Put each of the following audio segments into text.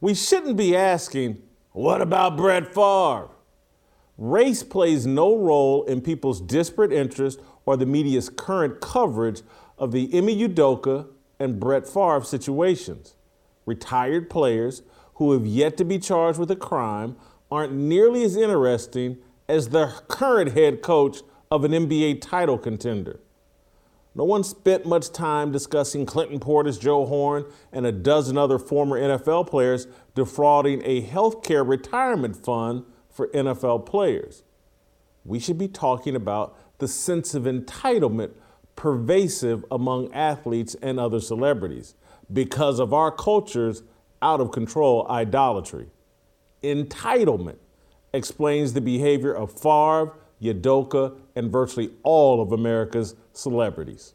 We shouldn't be asking, what about Brett Favre? Race plays no role in people's disparate interest or the media's current coverage of the Ime Udoka and Brett Favre situations. Retired players who have yet to be charged with a crime aren't nearly as interesting as the current head coach of an NBA title contender. No one spent much time discussing Clinton Portis, Joe Horn, and a dozen other former NFL players defrauding a healthcare retirement fund for NFL players. We should be talking about the sense of entitlement pervasive among athletes and other celebrities because of our culture's out of control idolatry. Entitlement explains the behavior of Favre, Udoka, and virtually all of America's celebrities.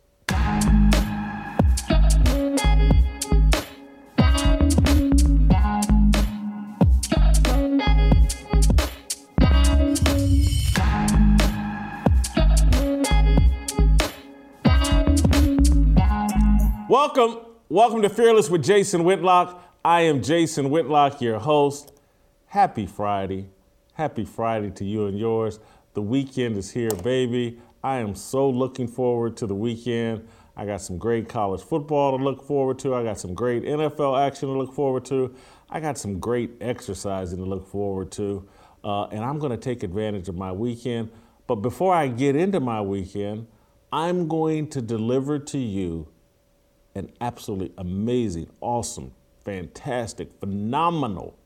Welcome, welcome to Fearless with Jason Whitlock. I am Jason Whitlock, your host. Happy Friday. Happy Friday to you and yours. The weekend is here, baby. I am so looking forward to the weekend. I got some great college football to look forward to. I got some great NFL action to look forward to. I got some great exercising to look forward to. Uh, and I'm going to take advantage of my weekend. But before I get into my weekend, I'm going to deliver to you an absolutely amazing, awesome, fantastic, phenomenal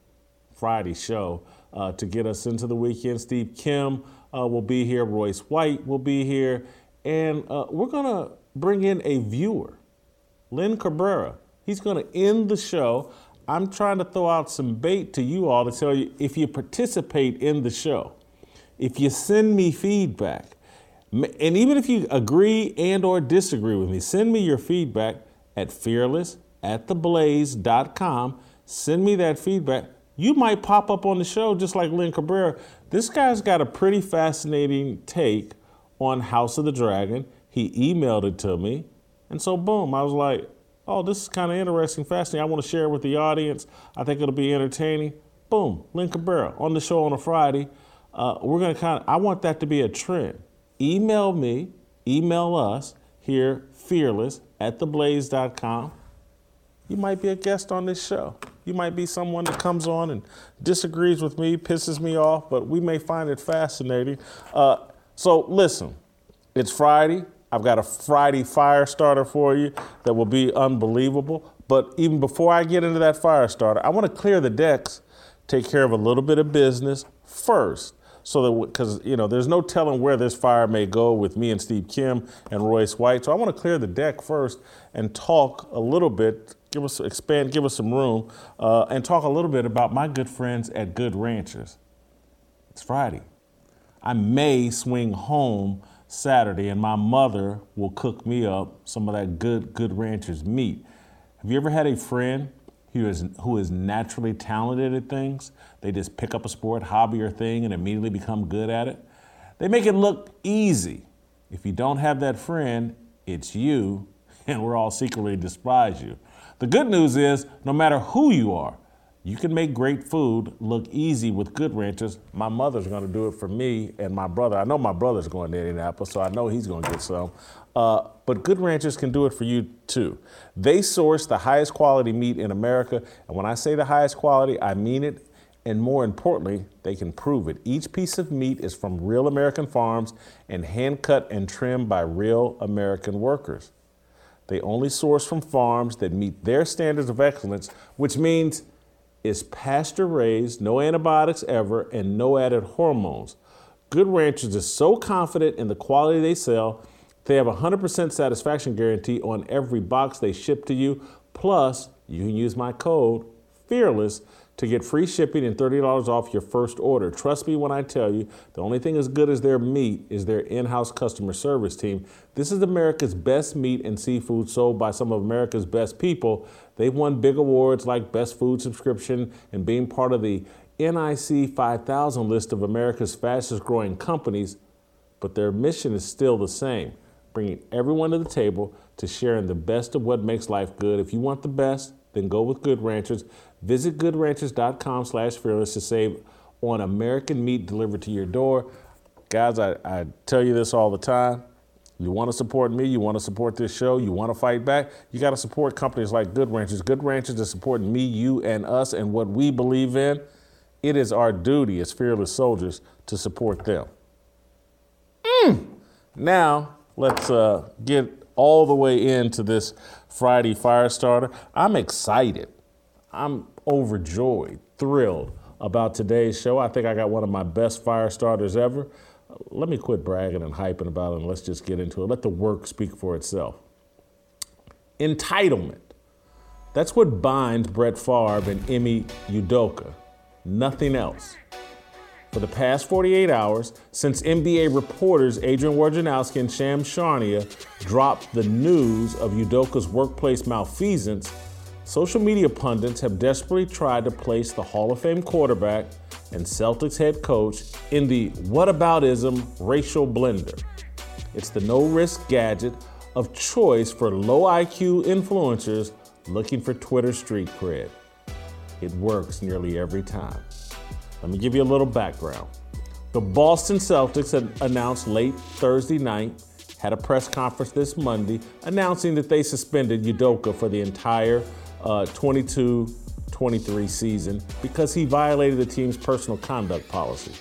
Friday show uh, to get us into the weekend. Steve Kim uh, will be here, Royce White will be here, and uh, we're going to bring in a viewer, Lynn Cabrera. He's going to end the show. I'm trying to throw out some bait to you all to tell you if you participate in the show, if you send me feedback, and even if you agree and or disagree with me, send me your feedback at fearless at theblaze.com. Send me that feedback. You might pop up on the show just like Lynn Cabrera. This guy's got a pretty fascinating take on House of the Dragon. He emailed it to me. And so, boom, I was like, oh, this is kind of interesting, fascinating. I want to share it with the audience. I think it'll be entertaining. Boom, Lynn Cabrera on the show on a Friday. Uh, we're going to kind of, I want that to be a trend. Email me, email us here, fearless at theblaze.com. You might be a guest on this show. You might be someone that comes on and disagrees with me, pisses me off, but we may find it fascinating. Uh, so listen, it's Friday. I've got a Friday fire starter for you that will be unbelievable. But even before I get into that fire starter, I want to clear the decks, take care of a little bit of business first so that because you know there's no telling where this fire may go with me and Steve Kim and Royce White. So I want to clear the deck first and talk a little bit, give us expand, give us some room, uh, and talk a little bit about my good friends at Good Ranchers. It's Friday. I may swing home Saturday, and my mother will cook me up some of that good Good Ranchers meat. Have you ever had a friend who is, who is naturally talented at things. They just pick up a sport, hobby, or thing and immediately become good at it. They make it look easy. If you don't have that friend, it's you, and we're all secretly despise you. The good news is, no matter who you are, you can make great food look easy with Good Ranchers. My mother's to do it for me and my brother. I know my brother's going to Indianapolis, so I know he's to get some. Uh, but Good Ranchers can do it for you too. They source the highest quality meat in America, and when I say the highest quality, I mean it. And more importantly, they can prove it. Each piece of meat is from real American farms and hand cut and trimmed by real American workers. They only source from farms that meet their standards of excellence, which means it's pasture raised, no antibiotics ever, and no added hormones. Good Ranchers is so confident in the quality they sell, they have a 100% satisfaction guarantee on every box they ship to you. Plus, you can use my code fearless to get free shipping and $30 off your first order. Trust me when I tell you, the only thing as good as their meat is their in house customer service team. This is America's best meat and seafood sold by some of America's best people. They've won big awards like Best Food Subscription and being part of the Inc. 5000 list of America's fastest growing companies, but their mission is still the same bringing everyone to the table to sharing the best of what makes life good. If you want the best, then go with Good Ranchers. Visit goodranchers.com slash fearless to save on American meat delivered to your door. Guys, I, I tell you this all the time. You want to support me, you want to support this show, you want to fight back, you got to support companies like Good Ranchers. Good Ranchers is supporting me, you, and us and what we believe in. It is our duty as fearless soldiers to support them. Mm. Now, let's uh, get all the way into this Friday fire starter. I'm excited. I'm overjoyed, thrilled about today's show. I think I got one of my best fire starters ever. Let me quit bragging and hyping about it and let's just get into it. Let the work speak for itself. Entitlement. That's what binds Brett Favre and Ime Udoka. Nothing else. For the past 48 hours, since NBA reporters Adrian Wojnarowski and Shams Charania dropped the news of Udoka's workplace malfeasance, Social media pundits have desperately tried to place the Hall of Fame quarterback and Celtics head coach in the whataboutism racial blender. It's the no risk gadget of choice for low IQ influencers looking for Twitter street cred. It works nearly every time. Let me give you a little background. The Boston Celtics had announced late Thursday night, had a press conference this Monday, announcing that they suspended Udoka for the entire uh, 22 23 season because he violated the team's personal conduct policy.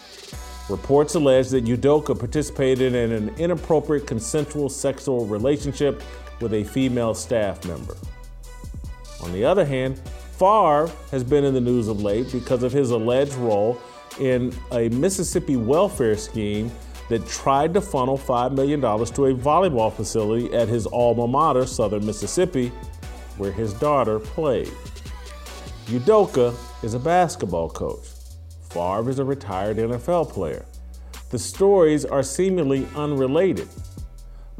Reports allege that Udoka participated in an inappropriate consensual sexual relationship with a female staff member. On the other hand, Favre has been in the news of late because of his alleged role in a Mississippi welfare scheme that tried to funnel $5 million to a volleyball facility at his alma mater, Southern Mississippi, where his daughter played. Udoka is a basketball coach. Favre is a retired NFL player. The stories are seemingly unrelated.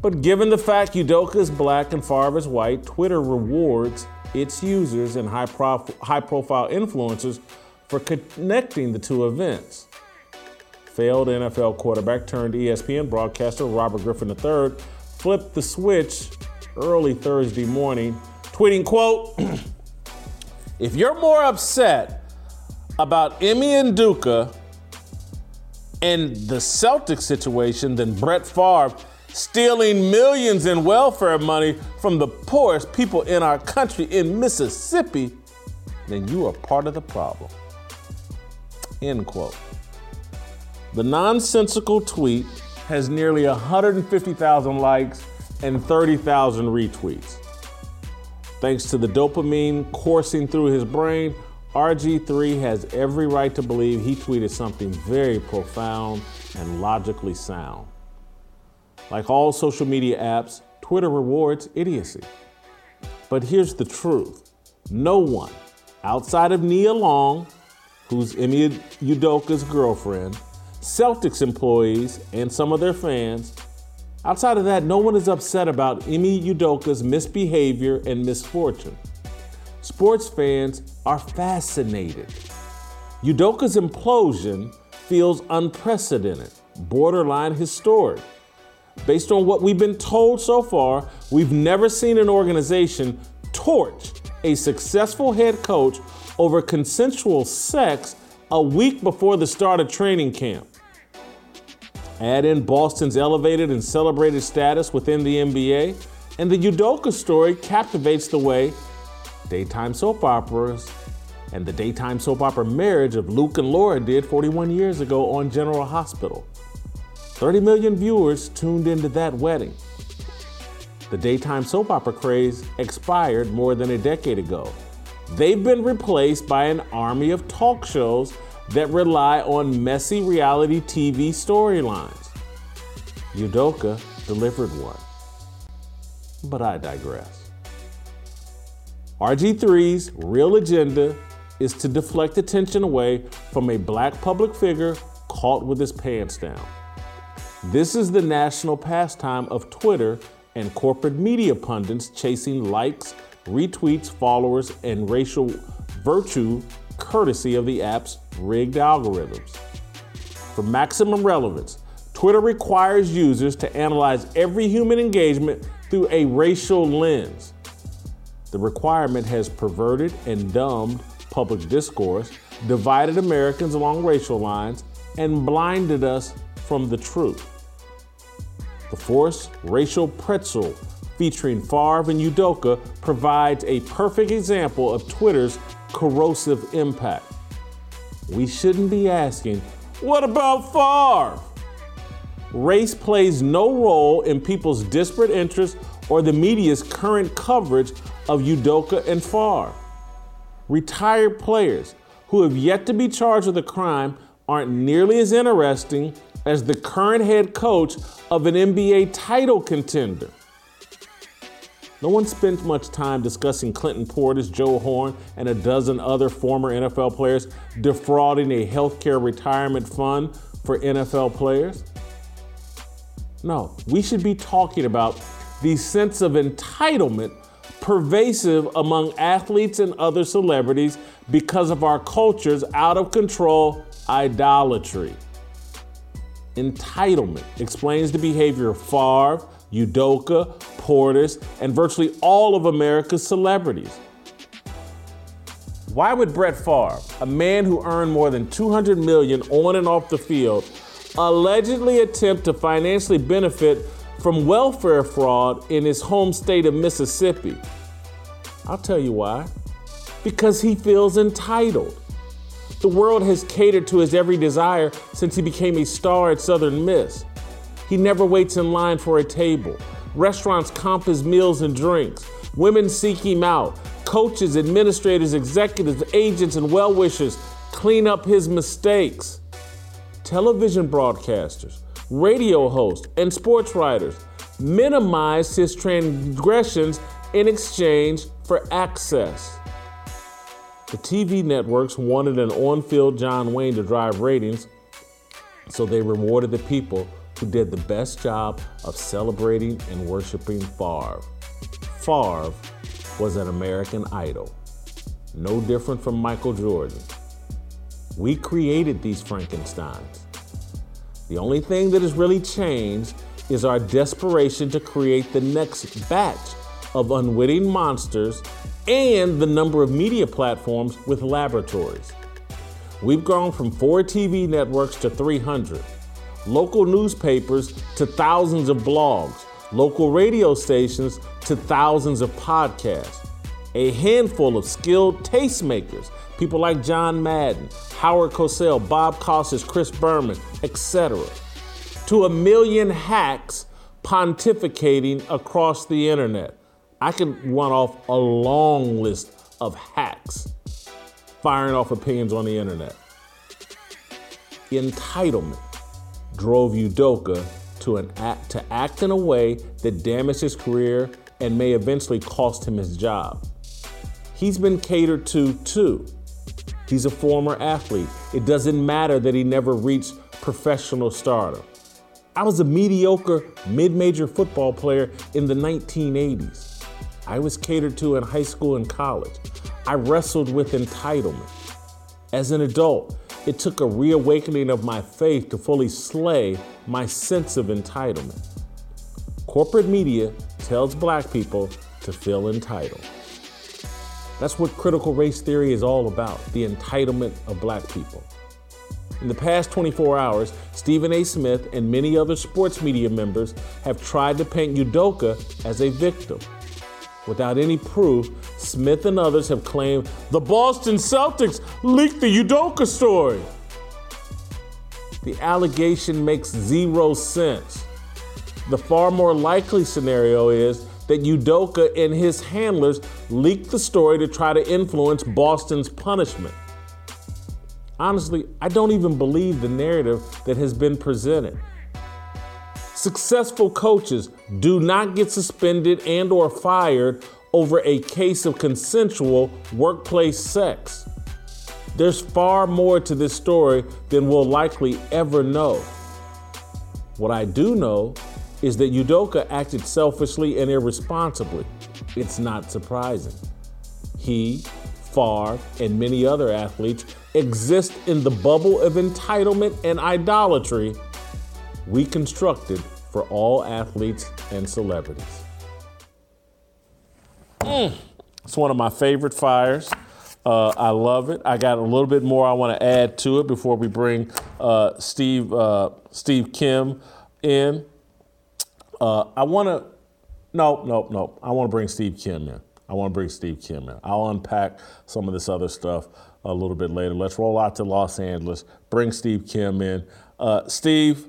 But given the fact Udoka is black and Favre is white, Twitter rewards its users and high, prof- high profile influencers for connecting the two events. Failed NFL quarterback turned ESPN broadcaster Robert Griffin III flipped the switch early Thursday morning tweeting, quote, if you're more upset about Emmy and Udoka and the Celtic situation than Brett Favre stealing millions in welfare money from the poorest people in our country in Mississippi, then you are part of the problem. End quote. The nonsensical tweet has nearly 150,000 likes and 30,000 retweets. Thanks to the dopamine coursing through his brain, RG3 has every right to believe he tweeted something very profound and logically sound. Like all social media apps, Twitter rewards idiocy. But here's the truth no one outside of Nia Long, who's Ime Udoka's girlfriend, Celtics employees, and some of their fans Outside of that, no one is upset about Ime Udoka's misbehavior and misfortune. Sports fans are fascinated. Udoka's implosion feels unprecedented, borderline historic. Based on what we've been told so far, we've never seen an organization torch a successful head coach over consensual sex a week before the start of training camp. Add in Boston's elevated and celebrated status within the NBA, and the Udoka story captivates the way daytime soap operas and the daytime soap opera marriage of Luke and Laura did 41 years ago on General Hospital. 30 million viewers tuned into that wedding. The daytime soap opera craze expired more than a decade ago. They've been replaced by an army of talk shows that rely on messy reality TV storylines. Udoka delivered one. But I digress. RG3's real agenda is to deflect attention away from a black public figure caught with his pants down. This is the national pastime of Twitter and corporate media pundits chasing likes, retweets, followers, and racial virtue courtesy of the app's rigged algorithms. For maximum relevance, Twitter requires users to analyze every human engagement through a racial lens. The requirement has perverted and dumbed public discourse, divided Americans along racial lines, and blinded us from the truth. The forced racial pretzel featuring Favre and Udoka provides a perfect example of Twitter's corrosive impact. We shouldn't be asking, what about Favre? Race plays no role in people's disparate interests or the media's current coverage of Udoka and Favre. Retired players who have yet to be charged with a crime aren't nearly as interesting as the current head coach of an NBA title contender. No one spent much time discussing Clinton Portis, Joe Horn, and a dozen other former NFL players defrauding a healthcare retirement fund for NFL players. No, we should be talking about the sense of entitlement pervasive among athletes and other celebrities because of our culture's out of control idolatry. Entitlement explains the behavior of Favre, Udoka, Portis, and virtually all of America's celebrities. Why would Brett Favre, a man who earned more than 200 million on and off the field, allegedly attempt to financially benefit from welfare fraud in his home state of Mississippi? I'll tell you why. Because he feels entitled. The world has catered to his every desire since he became a star at Southern Miss. He never waits in line for a table. Restaurants comp his meals and drinks. Women seek him out. Coaches, administrators, executives, agents, and well wishers clean up his mistakes. Television broadcasters, radio hosts, and sports writers minimize his transgressions in exchange for access. The TV networks wanted an on field John Wayne to drive ratings, so they rewarded the people who did the best job of celebrating and worshiping Favre. Favre was an American idol, no different from Michael Jordan. We created these Frankensteins. The only thing that has really changed is our desperation to create the next batch of unwitting monsters and the number of media platforms with laboratories. We've grown from four TV networks to 300, local newspapers to thousands of blogs, local radio stations to thousands of podcasts, a handful of skilled tastemakers, people like John Madden, Howard Cosell, Bob Costas, Chris Berman, etc., to a million hacks pontificating across the internet. I can run off a long list of hacks firing off opinions on the internet. Entitlement drove Udoka to, an act, to act in a way that damaged his career and may eventually cost him his job. He's been catered to too. He's a former athlete. It doesn't matter that he never reached professional stardom. I was a mediocre mid major football player in the 1980s. I was catered to in high school and college. I wrestled with entitlement. As an adult, it took a reawakening of my faith to fully slay my sense of entitlement. Corporate media tells black people to feel entitled. That's what critical race theory is all about the entitlement of black people. In the past 24 hours, Stephen A. Smith and many other sports media members have tried to paint Udoka as a victim. Without any proof, Smith and others have claimed the Boston Celtics leaked the Udoka story. The allegation makes zero sense. The far more likely scenario is that Udoka and his handlers leaked the story to try to influence Boston's punishment. Honestly, I don't even believe the narrative that has been presented. Successful coaches do not get suspended and or fired over a case of consensual workplace sex. There's far more to this story than we'll likely ever know. What I do know is that Udoka acted selfishly and irresponsibly. It's not surprising. He, Favre, and many other athletes exist in the bubble of entitlement and idolatry we constructed for all athletes and celebrities. Mm. It's one of my favorite fires. Uh, I love it. I got a little bit more I want to add to it before we bring uh, Steve uh, Steve Kim in. Uh, I want to. No, no, no. I want to bring Steve Kim in. I want to bring Steve Kim in. I'll unpack some of this other stuff a little bit later. Let's roll out to Los Angeles. Bring Steve Kim in. Uh, Steve,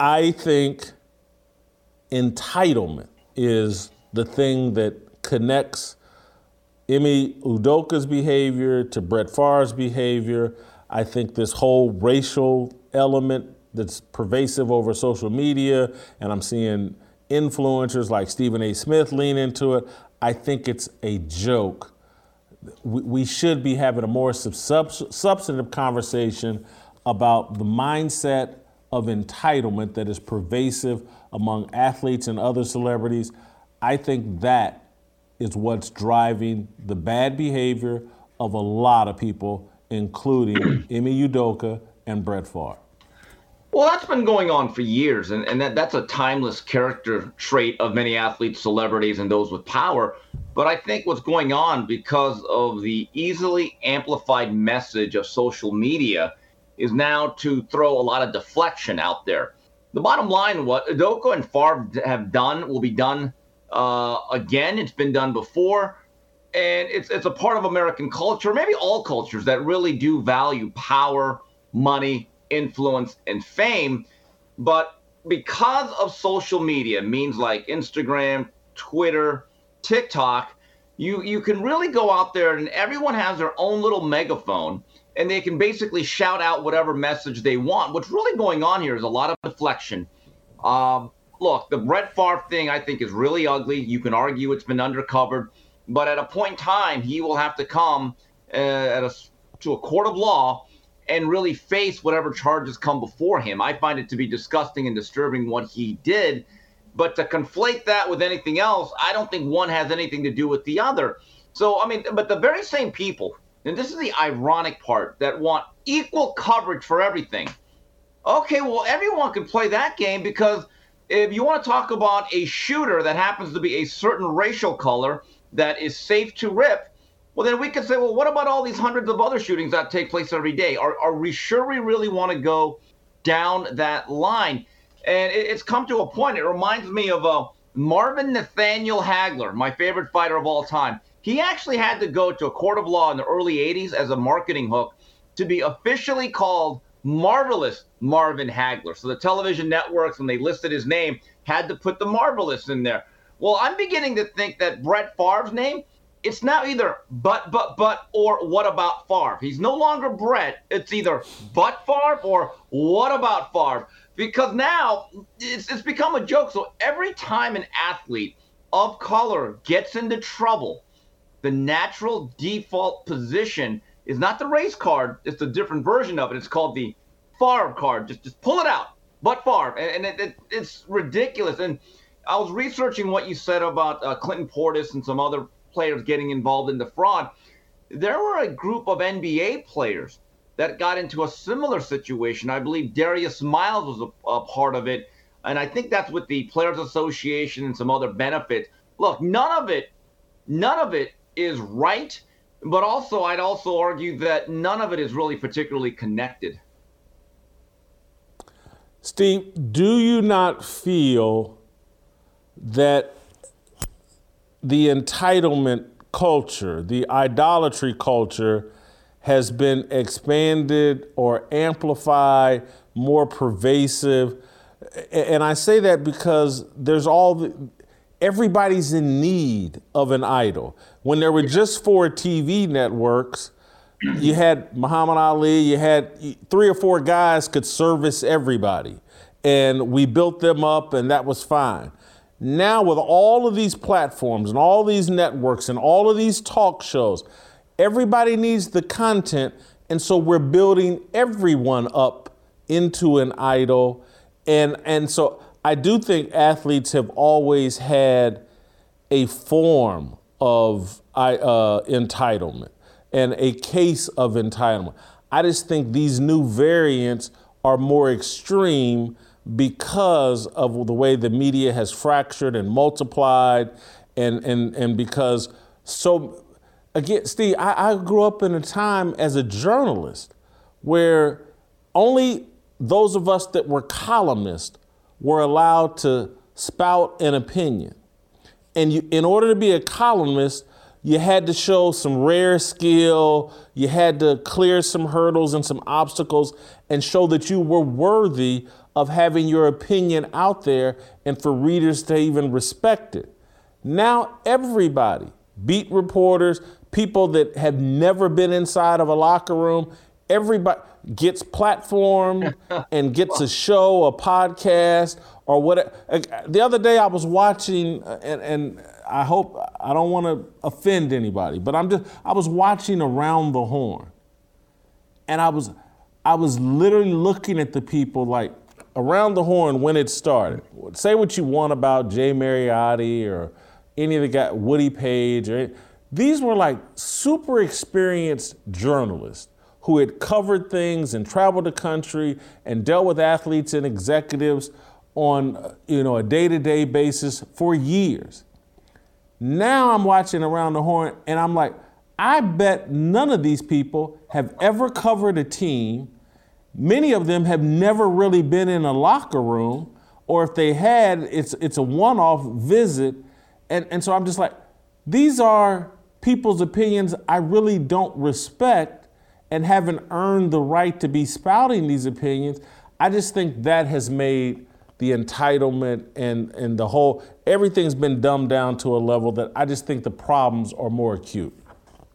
I think entitlement is the thing that connects Ime Udoka's behavior to Brett Favre's behavior. I think this whole racial element that's pervasive over social media, and I'm seeing influencers like Stephen A. Smith lean into it. I think it's a joke. We, should be having a more substantive conversation about the mindset of entitlement that is pervasive among athletes and other celebrities. I think that is what's driving the bad behavior of a lot of people, including Ime Udoka and Brett Favre. Well, that's been going on for years, and, and that, that's a timeless character trait of many athletes, celebrities, and those with power. But I think what's going on because of the easily amplified message of social media is now to throw a lot of deflection out there. The bottom line, what Udoka and Favre have done will be done uh, again. It's been done before, and it's it's a part of American culture, maybe all cultures that really do value power, money, influence, and fame. But because of social media, means like Instagram, Twitter, TikTok, you you can really go out there and everyone has their own little megaphone and they can basically shout out whatever message they want. What's really going on here is a lot of deflection. Um, look, the Brett Favre thing I think is really ugly. You can argue it's been undercovered, but at a point in time, he will have to come uh, a, to a court of law and really face whatever charges come before him. I find it to be disgusting and disturbing what he did. But to conflate that with anything else, I don't think one has anything to do with the other. So, I mean, but the very same people, and this is the ironic part, that want equal coverage for everything. Okay, well, everyone can play that game because if you want to talk about a shooter that happens to be a certain racial color that is safe to rip, well, then we could say, well, what about all these hundreds of other shootings that take place every day? Are, are we sure we really want to go down that line? And it, it's come to a point. It reminds me of uh, Marvin Nathaniel Hagler, my favorite fighter of all time. He actually had to go to a court of law in the early 80s as a marketing hook to be officially called Marvelous Marvin Hagler. So the television networks, when they listed his name, had to put the Marvelous in there. Well, I'm beginning to think that Brett Favre's name it's now either but but but or what about Favre? He's no longer Brett. It's either but Favre or what about Favre? Because now it's, it's become a joke. So every time an athlete of color gets into trouble, the natural default position is not the race card. It's a different version of it. It's called the Favre card. Just just pull it out. But Favre, and, and it, it, it's ridiculous. And I was researching what you said about uh, Clinton Portis and some other players getting involved in the fraud. There were a group of NBA players that got into a similar situation. I believe Darius Miles was a, a part of it. And I think that's with the Players Association and some other benefits. Look, none of it, none of it is right. But also, I'd also argue that none of it is really particularly connected. Steve, do you not feel that the entitlement culture, the idolatry culture, has been expanded or amplified, more pervasive. And I say that because there's all the, everybody's in need of an idol. When there were just four TV networks, you had Muhammad Ali, you had three or four guys could service everybody. And we built them up, and that was fine. Now, with all of these platforms and all these networks and all of these talk shows, Everybody needs the content, and so we're building everyone up into an idol. And and so I do think athletes have always had a form of uh, entitlement and a case of entitlement. I just think these new variants are more extreme because of the way the media has fractured and multiplied, and, and, and because so, again, Steve, I, I grew up in a time as a journalist where only those of us that were columnists were allowed to spout an opinion. And you, in order to be a columnist, you had to show some rare skill, you had to clear some hurdles and some obstacles and show that you were worthy of having your opinion out there and for readers to even respect it. Now, everybody, beat reporters, people that have never been inside of a locker room, everybody gets platformed and gets a show, a podcast, or whatever. The other day I was watching, uh, and, and I hope I don't want to offend anybody, but I'm just I was watching Around the Horn, and I was I was literally looking at the people like Around the Horn when it started. Say what you want about Jay Mariotti or any of the guy Woody Paige or these were like super experienced journalists who had covered things and traveled the country and dealt with athletes and executives on you know a day-to-day basis for years. Now I'm watching Around the Horn and I'm like, I bet none of these people have ever covered a team. Many of them have never really been in a locker room, or if they had, it's it's a one-off visit. And, and so I'm just like, these are people's opinions I really don't respect and haven't earned the right to be spouting these opinions. I just think that has made the entitlement and, and the whole, everything's been dumbed down to a level that I just think the problems are more acute.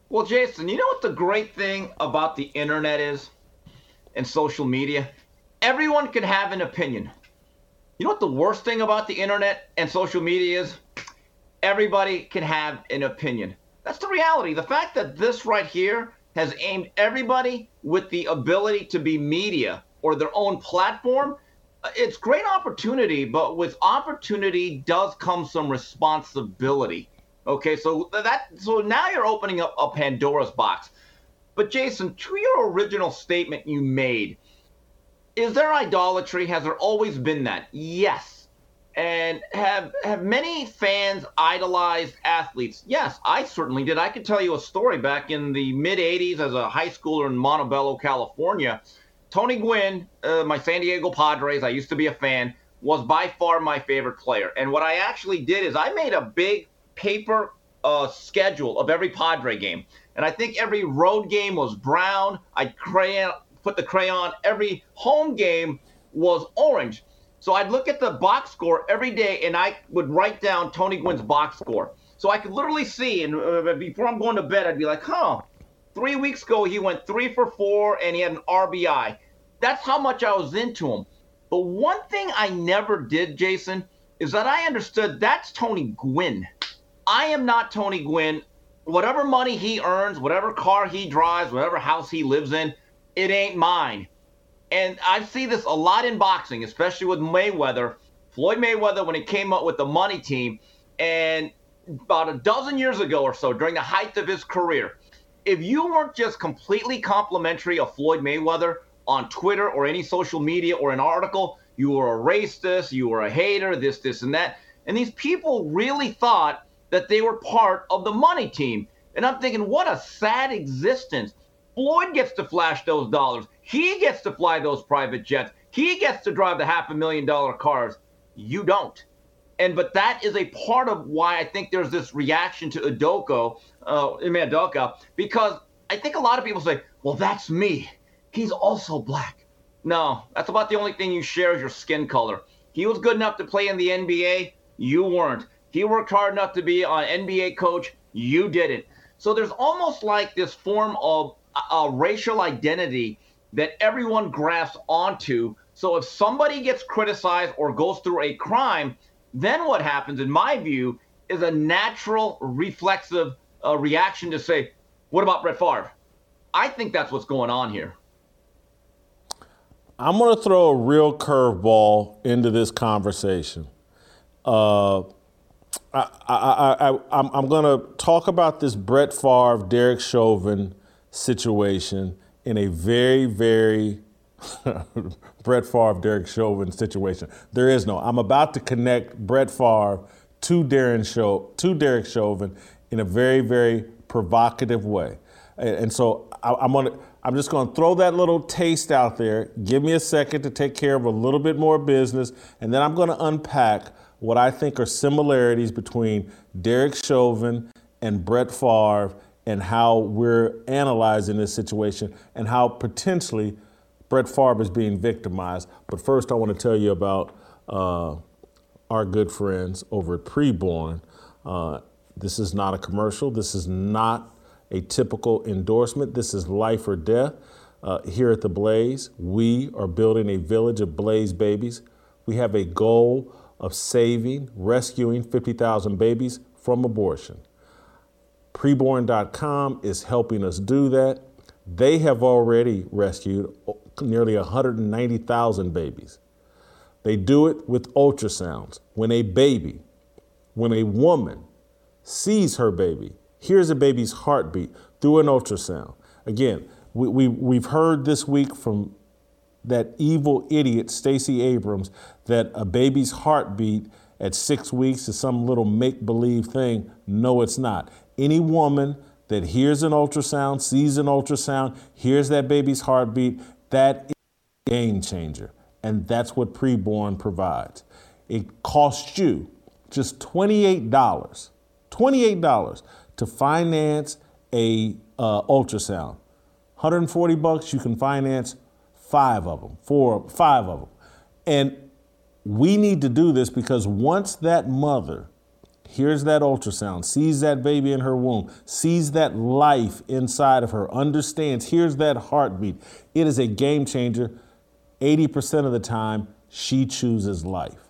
Well, Jason, you know what the great thing about the internet is and social media? Everyone can have an opinion. You know what the worst thing about the internet and social media is? Everybody can have an opinion. That's the reality. The fact that this right here has aimed everybody with the ability to be media or their own platform uh, it's great opportunity, but with opportunity does come some responsibility. Okay, so that so now you're opening up a Pandora's box. But Jason, to your original statement you made, is there idolatry? Has there always been that? Yes. And have have many fans idolized athletes? Yes, I certainly did. I could tell you a story back in the mid 80s as a high schooler in Montebello, California Tony Gwynn, uh, my San Diego Padres, I used to be a fan, was by far my favorite player. And what I actually did is I made a big paper uh, schedule of every Padre game. And I think every road game was brown. I crayon put the crayon. Every home game was orange. So I'd look at the box score every day, and I would write down Tony Gwynn's box score. So I could literally see, and uh, before I'm going to bed, I'd be like, huh. Three weeks ago, he went three for four, and he had an RBI. That's how much I was into him. But one thing I never did, Jason, is that I understood that's Tony Gwynn. I am not Tony Gwynn. Whatever money he earns, whatever car he drives, whatever house he lives in, it ain't mine. And I see this a lot in boxing, especially with Mayweather. Floyd Mayweather, when he came up with the money team, and about a dozen years ago or so, during the height of his career, if you weren't just completely complimentary of Floyd Mayweather, on Twitter or any social media or an article, you were a racist, you were a hater, this, this, and that. And these people really thought that they were part of the money team. And I'm thinking, what a sad existence. Floyd gets to flash those dollars. He gets to fly those private jets. He gets to drive the half a million dollar cars. You don't. And but that is a part of why I think there's this reaction to Udoko, uh, Udoka, because I think a lot of people say, well, that's me he's also black. No, that's about the only thing you share is your skin color. He was good enough to play in the NBA. You weren't. He worked hard enough to be an NBA coach. You didn't. So there's almost like this form of a, racial identity that everyone grasps onto. So if somebody gets criticized or goes through a crime, then what happens, in my view, is a natural reflexive uh, reaction to say, What about Brett Favre? I think that's what's going on here. I'm going to throw a real curveball into this conversation. Uh, I, I, I, am going to talk about this Brett Favre, Derek Chauvin situation in a very, very Brett Favre, Derek Chauvin situation. There is no. I'm about to connect Brett Favre to Darren Show to Derek Chauvin in a very, very provocative way. And, and so I, I'm gonna. I'm just to throw that little taste out there. Give me a second to take care of a little bit more business, and then I'm to unpack what I think are similarities between Derek Chauvin and Brett Favre and how we're analyzing this situation and how potentially Brett Favre is being victimized. But first, I want to tell you about uh, our good friends over at Preborn. Uh, this is not a commercial. This is not a typical endorsement. This is life or death. Uh, here at the Blaze, we are building a village of Blaze babies. We have a goal of saving, rescuing 50,000 babies from abortion. Preborn.com is helping us do that. They have already rescued nearly 190,000 babies. They do it with ultrasounds. When a baby, when a woman sees her baby, hears a baby's heartbeat through an ultrasound. Again, we, we, we've heard this week from that evil idiot, Stacey Abrams, that a baby's heartbeat at six weeks is some little make believe thing. No, it's not. Any woman that hears an ultrasound, sees an ultrasound, hears that baby's heartbeat, that is a game changer. And that's what preborn provides. It costs you just $28, $28 to finance a uh, ultrasound. 140 bucks, you can finance five of them, four, five of them. And we need to do this because once that mother hears that ultrasound, sees that baby in her womb, sees that life inside of her, understands, hears that heartbeat, it is a game changer. 80% of the time, she chooses life.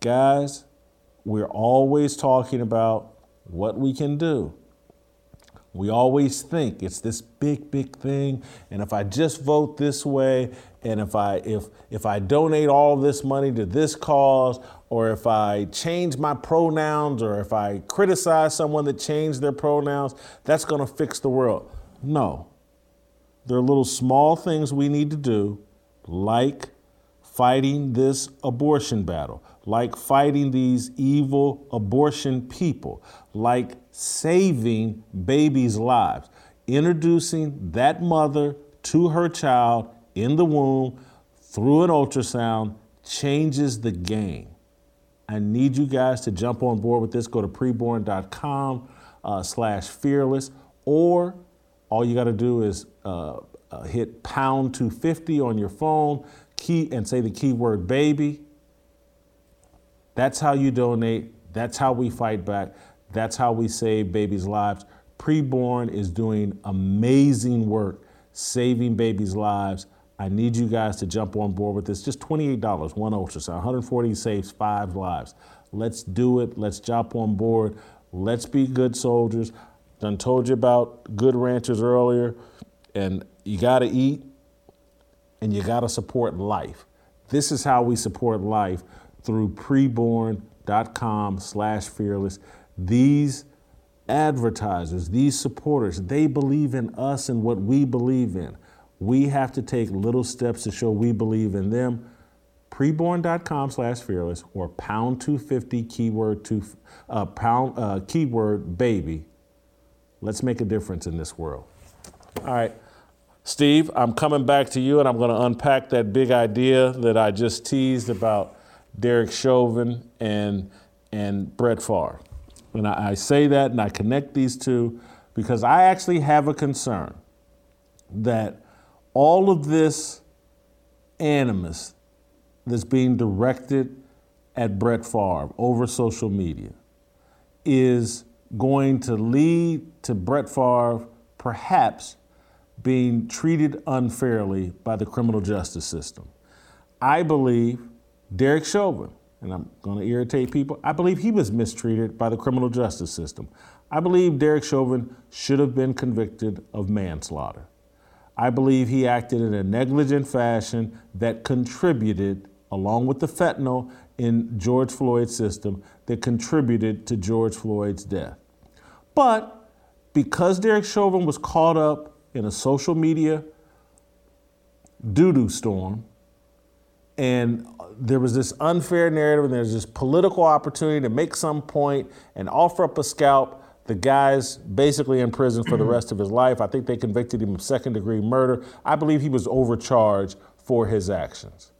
Guys, we're always talking about what we can do. We always think it's this big, big thing, and if I just vote this way, and if I if if I donate all this money to this cause, or if I change my pronouns, or if I criticize someone that changed their pronouns, that's going to fix the world. No. There are little small things we need to do, like fighting this abortion battle, like fighting these evil abortion people, like saving babies' lives, introducing that mother to her child in the womb through an ultrasound changes the game. I need you guys to jump on board with this. Go to preborn.com uh, slash fearless, or all you got to do is uh, uh, hit pound 250 on your phone key and say the keyword baby. That's how you donate. That's how we fight back. That's how we save babies' lives. Preborn is doing amazing work saving babies' lives. I need you guys to jump on board with this. Just $28, one ultrasound. 140 saves five lives. Let's do it. Let's jump on board. Let's be good soldiers. Done told you about good ranchers earlier, and you got to eat and you got to support life. This is how we support life through preborn.com slash fearless. These advertisers, these supporters, they believe in us and what we believe in. We have to take little steps to show we believe in them. Preborn.com slash fearless or pound 250 keyword to uh, pound uh, keyword baby. Let's make a difference in this world. All right. Steve, I'm coming back to you and I'm going to unpack that big idea that I just teased about Derek Chauvin and, and Brett Favre. And I, I say that and I connect these two because I actually have a concern that all of this animus that's being directed at Brett Favre over social media is going to lead to Brett Favre perhaps being treated unfairly by the criminal justice system. I believe Derek Chauvin and I'm going to irritate people, I believe he was mistreated by the criminal justice system. I believe Derek Chauvin should have been convicted of manslaughter. I believe he acted in a negligent fashion that contributed, along with the fentanyl in George Floyd's system, that contributed to George Floyd's death. But because Derek Chauvin was caught up in a social media doo doo storm, and there was this unfair narrative, and there's this political opportunity to make some point and offer up a scalp. The guy's basically in prison for the mm-hmm. rest of his life. I think they convicted him of second degree murder. I believe he was overcharged for his actions.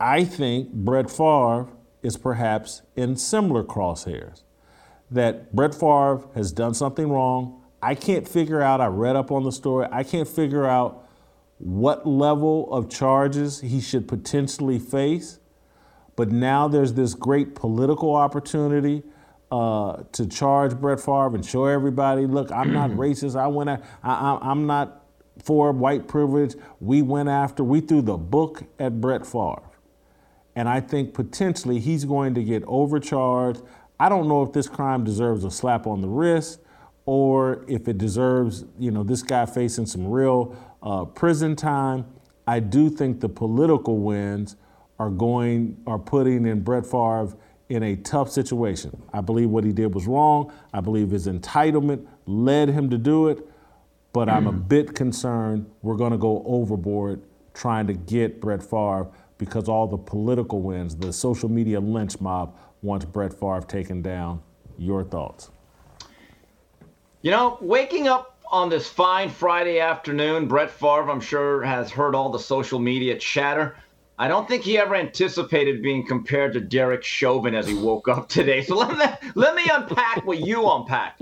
I think Brett Favre is perhaps in similar crosshairs. That Brett Favre has done something wrong. I can't figure out, I read up on the story, I can't figure out what level of charges he should potentially face. But now there's this great political opportunity uh, to charge Brett Favre and show everybody, look, I'm not racist. I went, I, I, I'm not for white privilege. We went after, we threw the book at Brett Favre. And I think potentially he's going to get overcharged. I don't know if this crime deserves a slap on the wrist or if it deserves, you know, this guy facing some real uh, prison time. I do think the political wins are going are putting in Brett Favre in a tough situation. I believe what he did was wrong. I believe his entitlement led him to do it, but I'm a mm. bit concerned we're going to go overboard trying to get Brett Favre because all the political wins, the social media lynch mob wants Brett Favre taken down. Your thoughts? You know, waking up on this fine Friday afternoon, Brett Favre, I'm sure, has heard all the social media chatter. I don't think he ever anticipated being compared to Derek Chauvin as he woke up today. So let me, let me unpack what you unpack.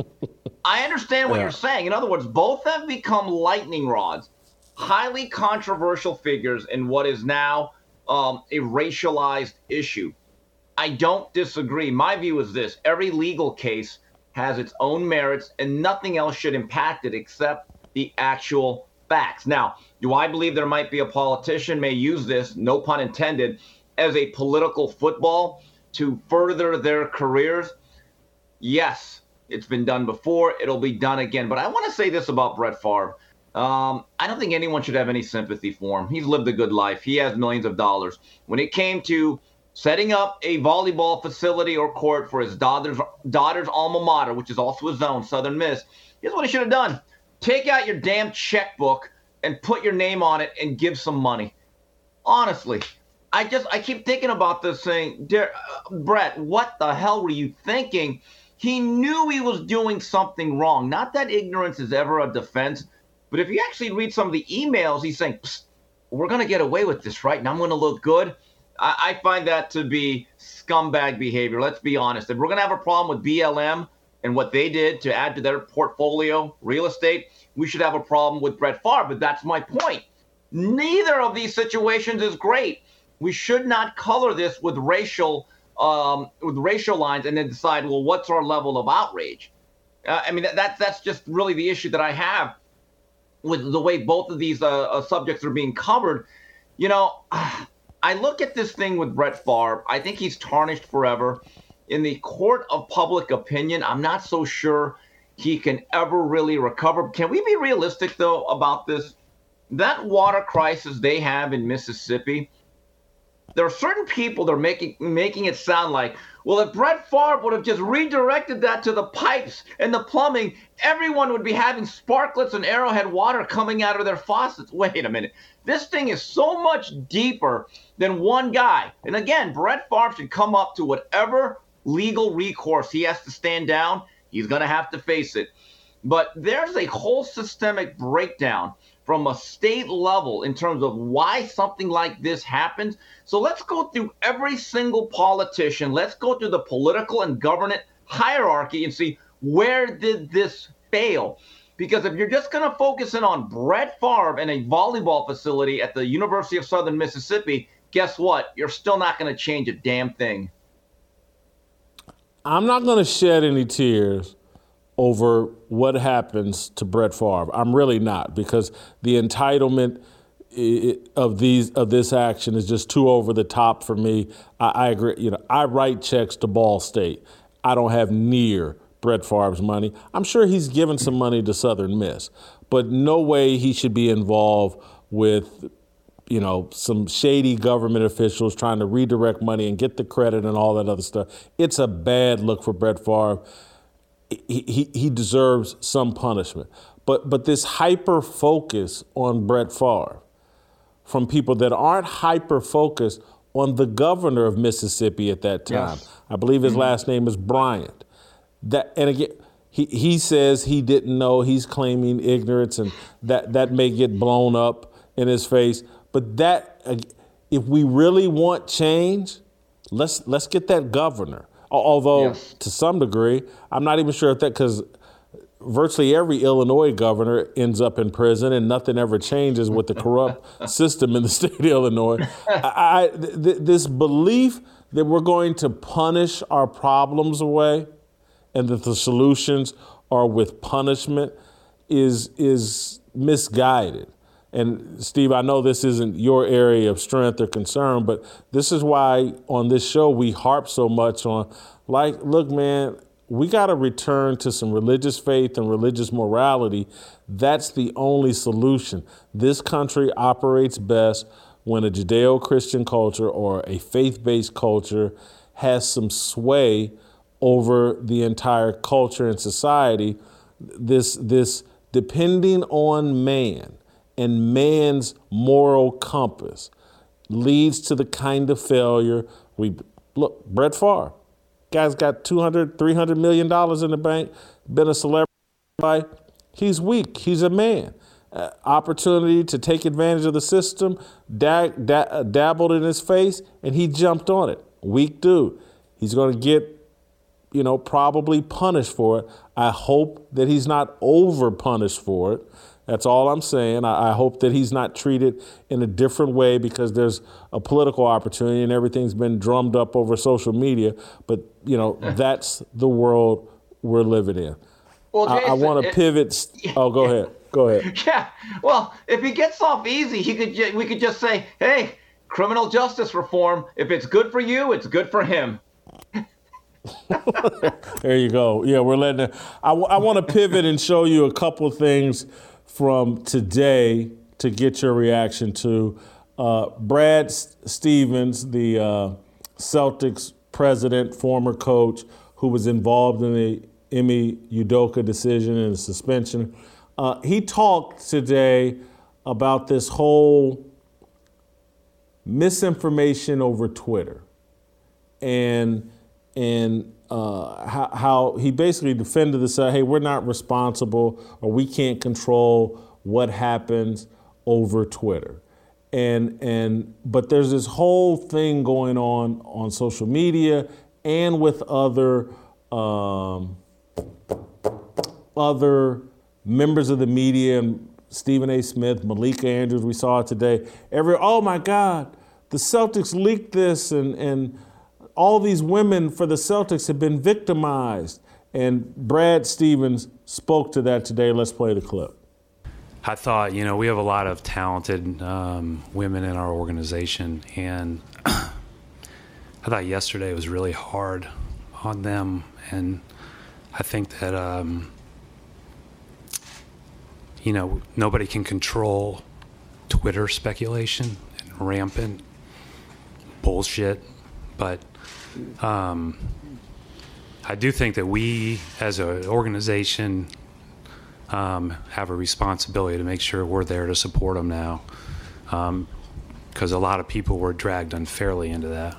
I understand what yeah. you're saying. In other words, both have become lightning rods, highly controversial figures in what is now um, a racialized issue. I don't disagree. My view is this every legal case has its own merits, and nothing else should impact it except the actual facts. Now, do I believe there might be a politician may use this, no pun intended, as a political football to further their careers? Yes, it's been done before. It'll be done again. But I want to say this about Brett Favre. Um, I don't think anyone should have any sympathy for him. He's lived a good life. He has millions of dollars. When it came to setting up a volleyball facility or court for his daughter's daughter's alma mater, which is also his own, Southern Miss. Here's what he should have done: take out your damn checkbook and put your name on it and give some money. Honestly, I just I keep thinking about this thing, uh, Brett. What the hell were you thinking? He knew he was doing something wrong. Not that ignorance is ever a defense, but if you actually read some of the emails, he's saying, "We're going to get away with this, right? And I'm going to look good." I, I find that to be scumbag behavior. Let's be honest. If we're going to have a problem with BLM and what they did to add to their portfolio real estate, we should have a problem with Brett Favre. But that's my point. Neither of these situations is great. We should not color this with racial um, with racial lines and then decide, well, what's our level of outrage? Uh, I mean, that, that's that's just really the issue that I have with the way both of these uh, uh, subjects are being covered. You know, I look at this thing with Brett Favre. I think he's tarnished forever. In the court of public opinion, I'm not so sure he can ever really recover. Can we be realistic, though, about this? That water crisis they have in Mississippi, there are certain people that are making making it sound like, well, if Brett Favre would have just redirected that to the pipes and the plumbing, everyone would be having Sparkletts and arrowhead water coming out of their faucets. Wait a minute. This thing is so much deeper than one guy. And again, Brett Favre should come up to whatever legal recourse he has to stand down. He's going to have to face it. But there's a whole systemic breakdown from a state level in terms of why something like this happens. So let's go through every single politician. Let's go through the political and government hierarchy and see where did this fail? Because if you're just going to focus in on Brett Favre and a volleyball facility at the University of Southern Mississippi, guess what? You're still not going to change a damn thing. I'm not going to shed any tears over what happens to Brett Favre. I'm really not because the entitlement of these of this action is just too over the top for me. I, I, agree. You know, I write checks to Ball State. I don't have near Brett Favre's money. I'm sure he's given some money to Southern Miss, but no way he should be involved with you know some shady government officials trying to redirect money and get the credit and all that other stuff. It's a bad look for Brett Favre. He, he, he deserves some punishment. But but this hyper focus on Brett Favre from people that aren't hyper focused on the governor of Mississippi at that time. Yes. I believe his mm-hmm. last name is Bryant. That and again he, he says he didn't know, he's claiming ignorance and that, that may get blown up in his face. But that if we really want change, let's let's get that governor. Although yes. to some degree, I'm not even sure if that because virtually every Illinois governor ends up in prison, and nothing ever changes with the corrupt system in the state of Illinois. I, I, th- this belief that we're going to punish our problems away, and that the solutions are with punishment, is is misguided. And Steve, I know this isn't your area of strength or concern, but this is why on this show we harp so much on, like, look, man, we got to return to some religious faith and religious morality. That's the only solution. This country operates best when a Judeo Christian culture or a faith based culture has some sway over the entire culture and society. This, this depending on man and man's moral compass leads to the kind of failure we look, Brett Favre Guy's got 200, 300 million dollars in the bank, been a celebrity. He's weak. He's a man. Uh, opportunity to take advantage of the system, uh, dabbled in his face, and he jumped on it. Weak dude. He's going to get, you know, probably punished for it. I hope that he's not over punished for it. That's all I'm saying. I, I, hope that he's not treated in a different way because there's a political opportunity and everything's been drummed up over social media. But, you know, that's the world we're living in. Well, Jason, I, I want to pivot. Oh, go ahead. Go ahead. Yeah. Well, if he gets off easy, he could. Ju- we could just say, "Hey, criminal justice reform. If it's good for you, it's good for him." there you go. Yeah, we're letting. It, I, I want to pivot and show you a couple things from today to get your reaction to uh, Brad Stevens, the uh, Celtics president, former coach, who was involved in the Ime Udoka decision and suspension. Uh, he talked today about this whole misinformation over Twitter and and uh, how, how, he basically defended the side, hey, we're not responsible or we can't control what happens over Twitter. And, and but there's this whole thing going on on social media and with other um, other members of the media and Stephen A. Smith, Malika Andrews, we saw it today. Every oh my God, the Celtics leaked this and and all these women for the Celtics have been victimized. And Brad Stevens spoke to that today. Let's play the clip. I thought, you know, we have a lot of talented um, women in our organization, and I thought yesterday was really hard on them. And I think that, um, you know, nobody can control Twitter speculation and rampant bullshit, but um, I do think that we, as an organization, um, have a responsibility to make sure we're there to support them now, because um, a lot of people were dragged unfairly into that.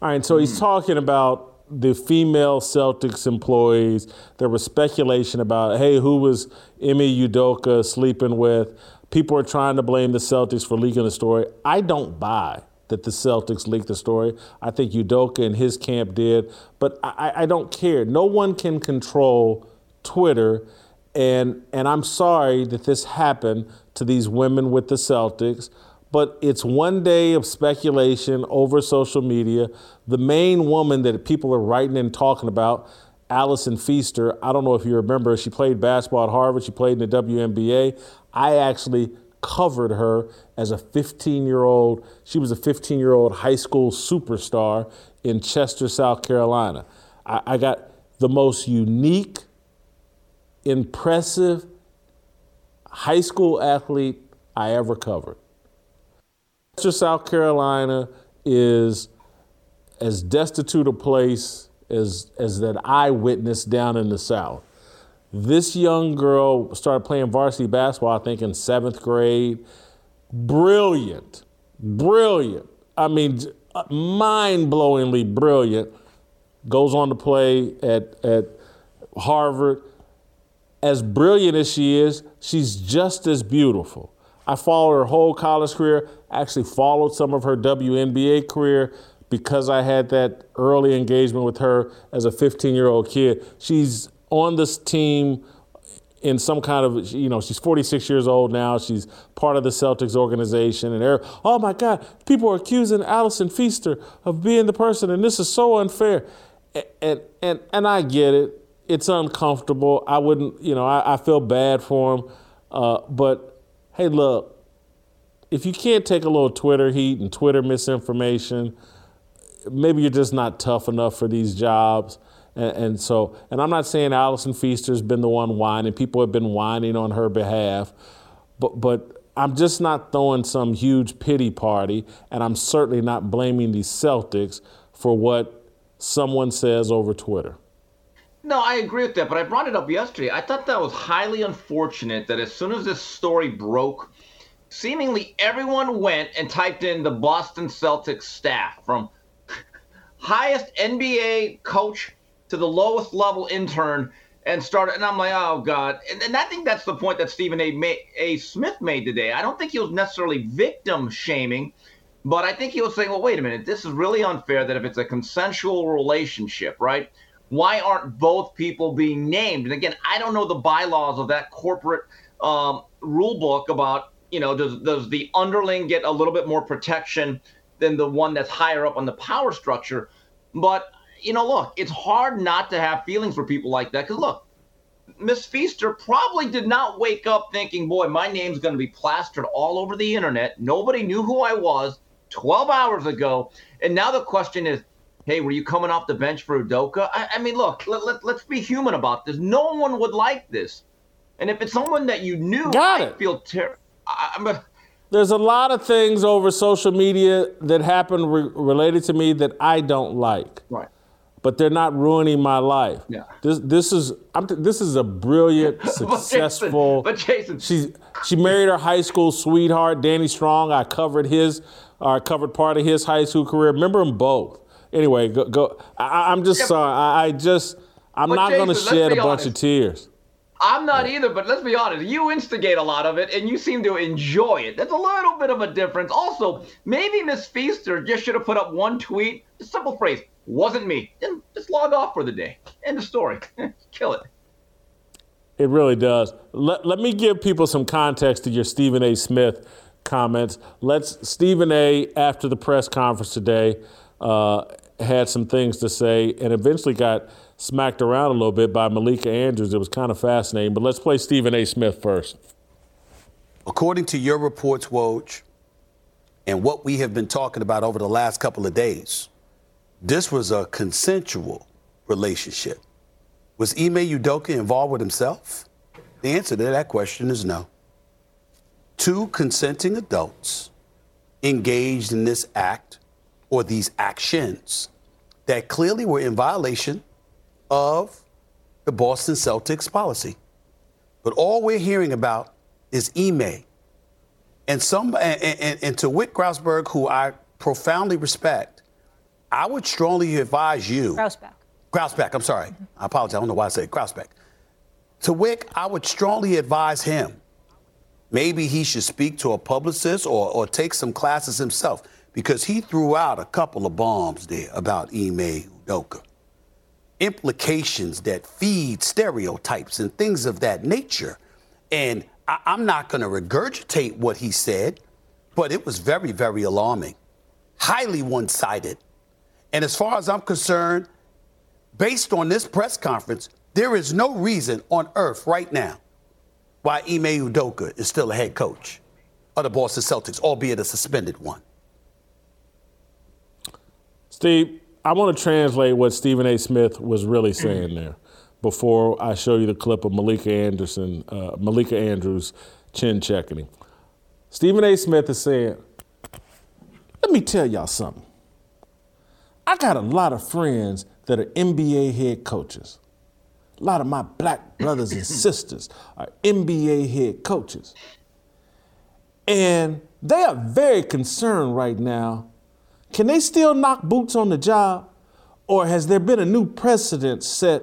All right, so he's talking about the female Celtics employees. There was speculation about, hey, who was Ime Udoka sleeping with? People are trying to blame the Celtics for leaking the story. I don't buy that the Celtics leaked the story. I think Udoka and his camp did, but I, I don't care. No one can control Twitter, and and I'm sorry that this happened to these women with the Celtics. But it's one day of speculation over social media. The main woman that people are writing and talking about, Allison Feaster, I don't know if you remember, she played basketball at Harvard, she played in the WNBA. I actually covered her as a 15 year old. She was a 15 year old high school superstar in Chester, South Carolina. I, I got the most unique, impressive high school athlete I ever covered. Chester, South Carolina is as destitute a place as, as that I witnessed down in the South. This young girl started playing varsity basketball, I think, in seventh grade. Brilliant, brilliant. I mean, uh, mind blowingly brilliant. Goes on to play at, at Harvard. As brilliant as she is, she's just as beautiful. I followed her whole college career, actually followed some of her WNBA career because I had that early engagement with her as a 15 year old kid. She's on this team in some kind of, you know, she's 46 years old now. She's part of the Celtics organization. And they're, oh my God, people are accusing allison Feaster of being the person, and this is so unfair. And, and, and I get it. It's uncomfortable. I wouldn't, you know, I, I feel bad for him. Uh, but hey, look, if you can't take a little Twitter heat and Twitter misinformation, maybe you're just not tough enough for these jobs. And, and, so, and I'm not saying Allison Feaster's been the one whining. People have been whining on her behalf, but but I'm just not throwing some huge pity party, and I'm certainly not blaming the Celtics for what someone says over Twitter. No, I agree with that, but I brought it up yesterday. I thought that was highly unfortunate that as soon as this story broke, seemingly everyone went and typed in the Boston Celtics staff from highest NBA coach to the lowest level intern and started. And I'm like, oh god. And, and I think that's the point that Stephen A. May, A. Smith made today. I don't think he was necessarily victim shaming, but I think he was saying, well, wait a minute, this is really unfair. That if it's a consensual relationship, right? Why aren't both people being named? And again, I don't know the bylaws of that corporate um, rule book about you know does does the underling get a little bit more protection than the one that's higher up on the power structure? But you know, look, it's hard not to have feelings for people like that. Because look, Miss Feaster probably did not wake up thinking, boy, my name's going to be plastered all over the internet. Nobody knew who I was 12 hours ago. And now the question is, hey, were you coming off the bench for Udoka? I, I mean, look, let, let, let's be human about this. No one would like this. And if it's someone that you knew, Got I it. feel terrible. There's a lot of things over social media that happen re- related to me that I don't like. Right but they're not ruining my life. Yeah. This this is I'm this is a brilliant, successful. but Jason, she she married her high school sweetheart, Danny Strong. I covered his, uh, I covered part of his high school career. Remember them both. Anyway, go. go I, am just yeah, sorry. I, I, just I'm not going to shed a bunch of tears. I'm not either, but let's be honest. You instigate a lot of it, and you seem to enjoy it. That's a little bit of a difference. Also, maybe Miss Feaster just should have put up one tweet, a simple phrase wasn't me. Then just log off for the day. End of story. Kill it. It really does. Let, let me give people some context to your Stephen A. Smith comments. Let's Stephen A. after the press conference today uh, had some things to say and eventually got smacked around a little bit by Malika Andrews. It was kind of fascinating. But let's play Stephen A. Smith first. According to your reports, Woj, and what we have been talking about over the last couple of days, this was a consensual relationship. Was Ime Udoka involved with himself? The answer to that question is no. Two consenting adults engaged in this act or these actions that clearly were in violation of the Boston Celtics policy. But all we're hearing about is Ime. And some and, and, and to Wyc Grousbeck, who I profoundly respect, I would strongly advise you. Grousbeck. Grousbeck, I'm sorry. Mm-hmm. I apologize. I don't know why I said Grousbeck. To Wyc, I would strongly advise him. Maybe he should speak to a publicist or, or take some classes himself because he threw out a couple of bombs there about Ime Udoka. Implications that feed stereotypes and things of that nature. And I, I'm not going to regurgitate what he said, but it was very, very alarming, highly one sided and as far as I'm concerned, based on this press conference, there is no reason on earth right now why Ime Udoka is still a head coach. of the Boston Celtics, albeit a suspended one. Steve, I want to translate what Stephen A. Smith was really saying there before I show you the clip of Malika Anderson, uh, Malika Andrews chin checking him. Stephen A. Smith is saying, let me tell y'all something. I got a lot of friends that are NBA head coaches. A lot of my black brothers and sisters are NBA head coaches. And they are very concerned right now. Can they still knock boots on the job? Or has there been a new precedent set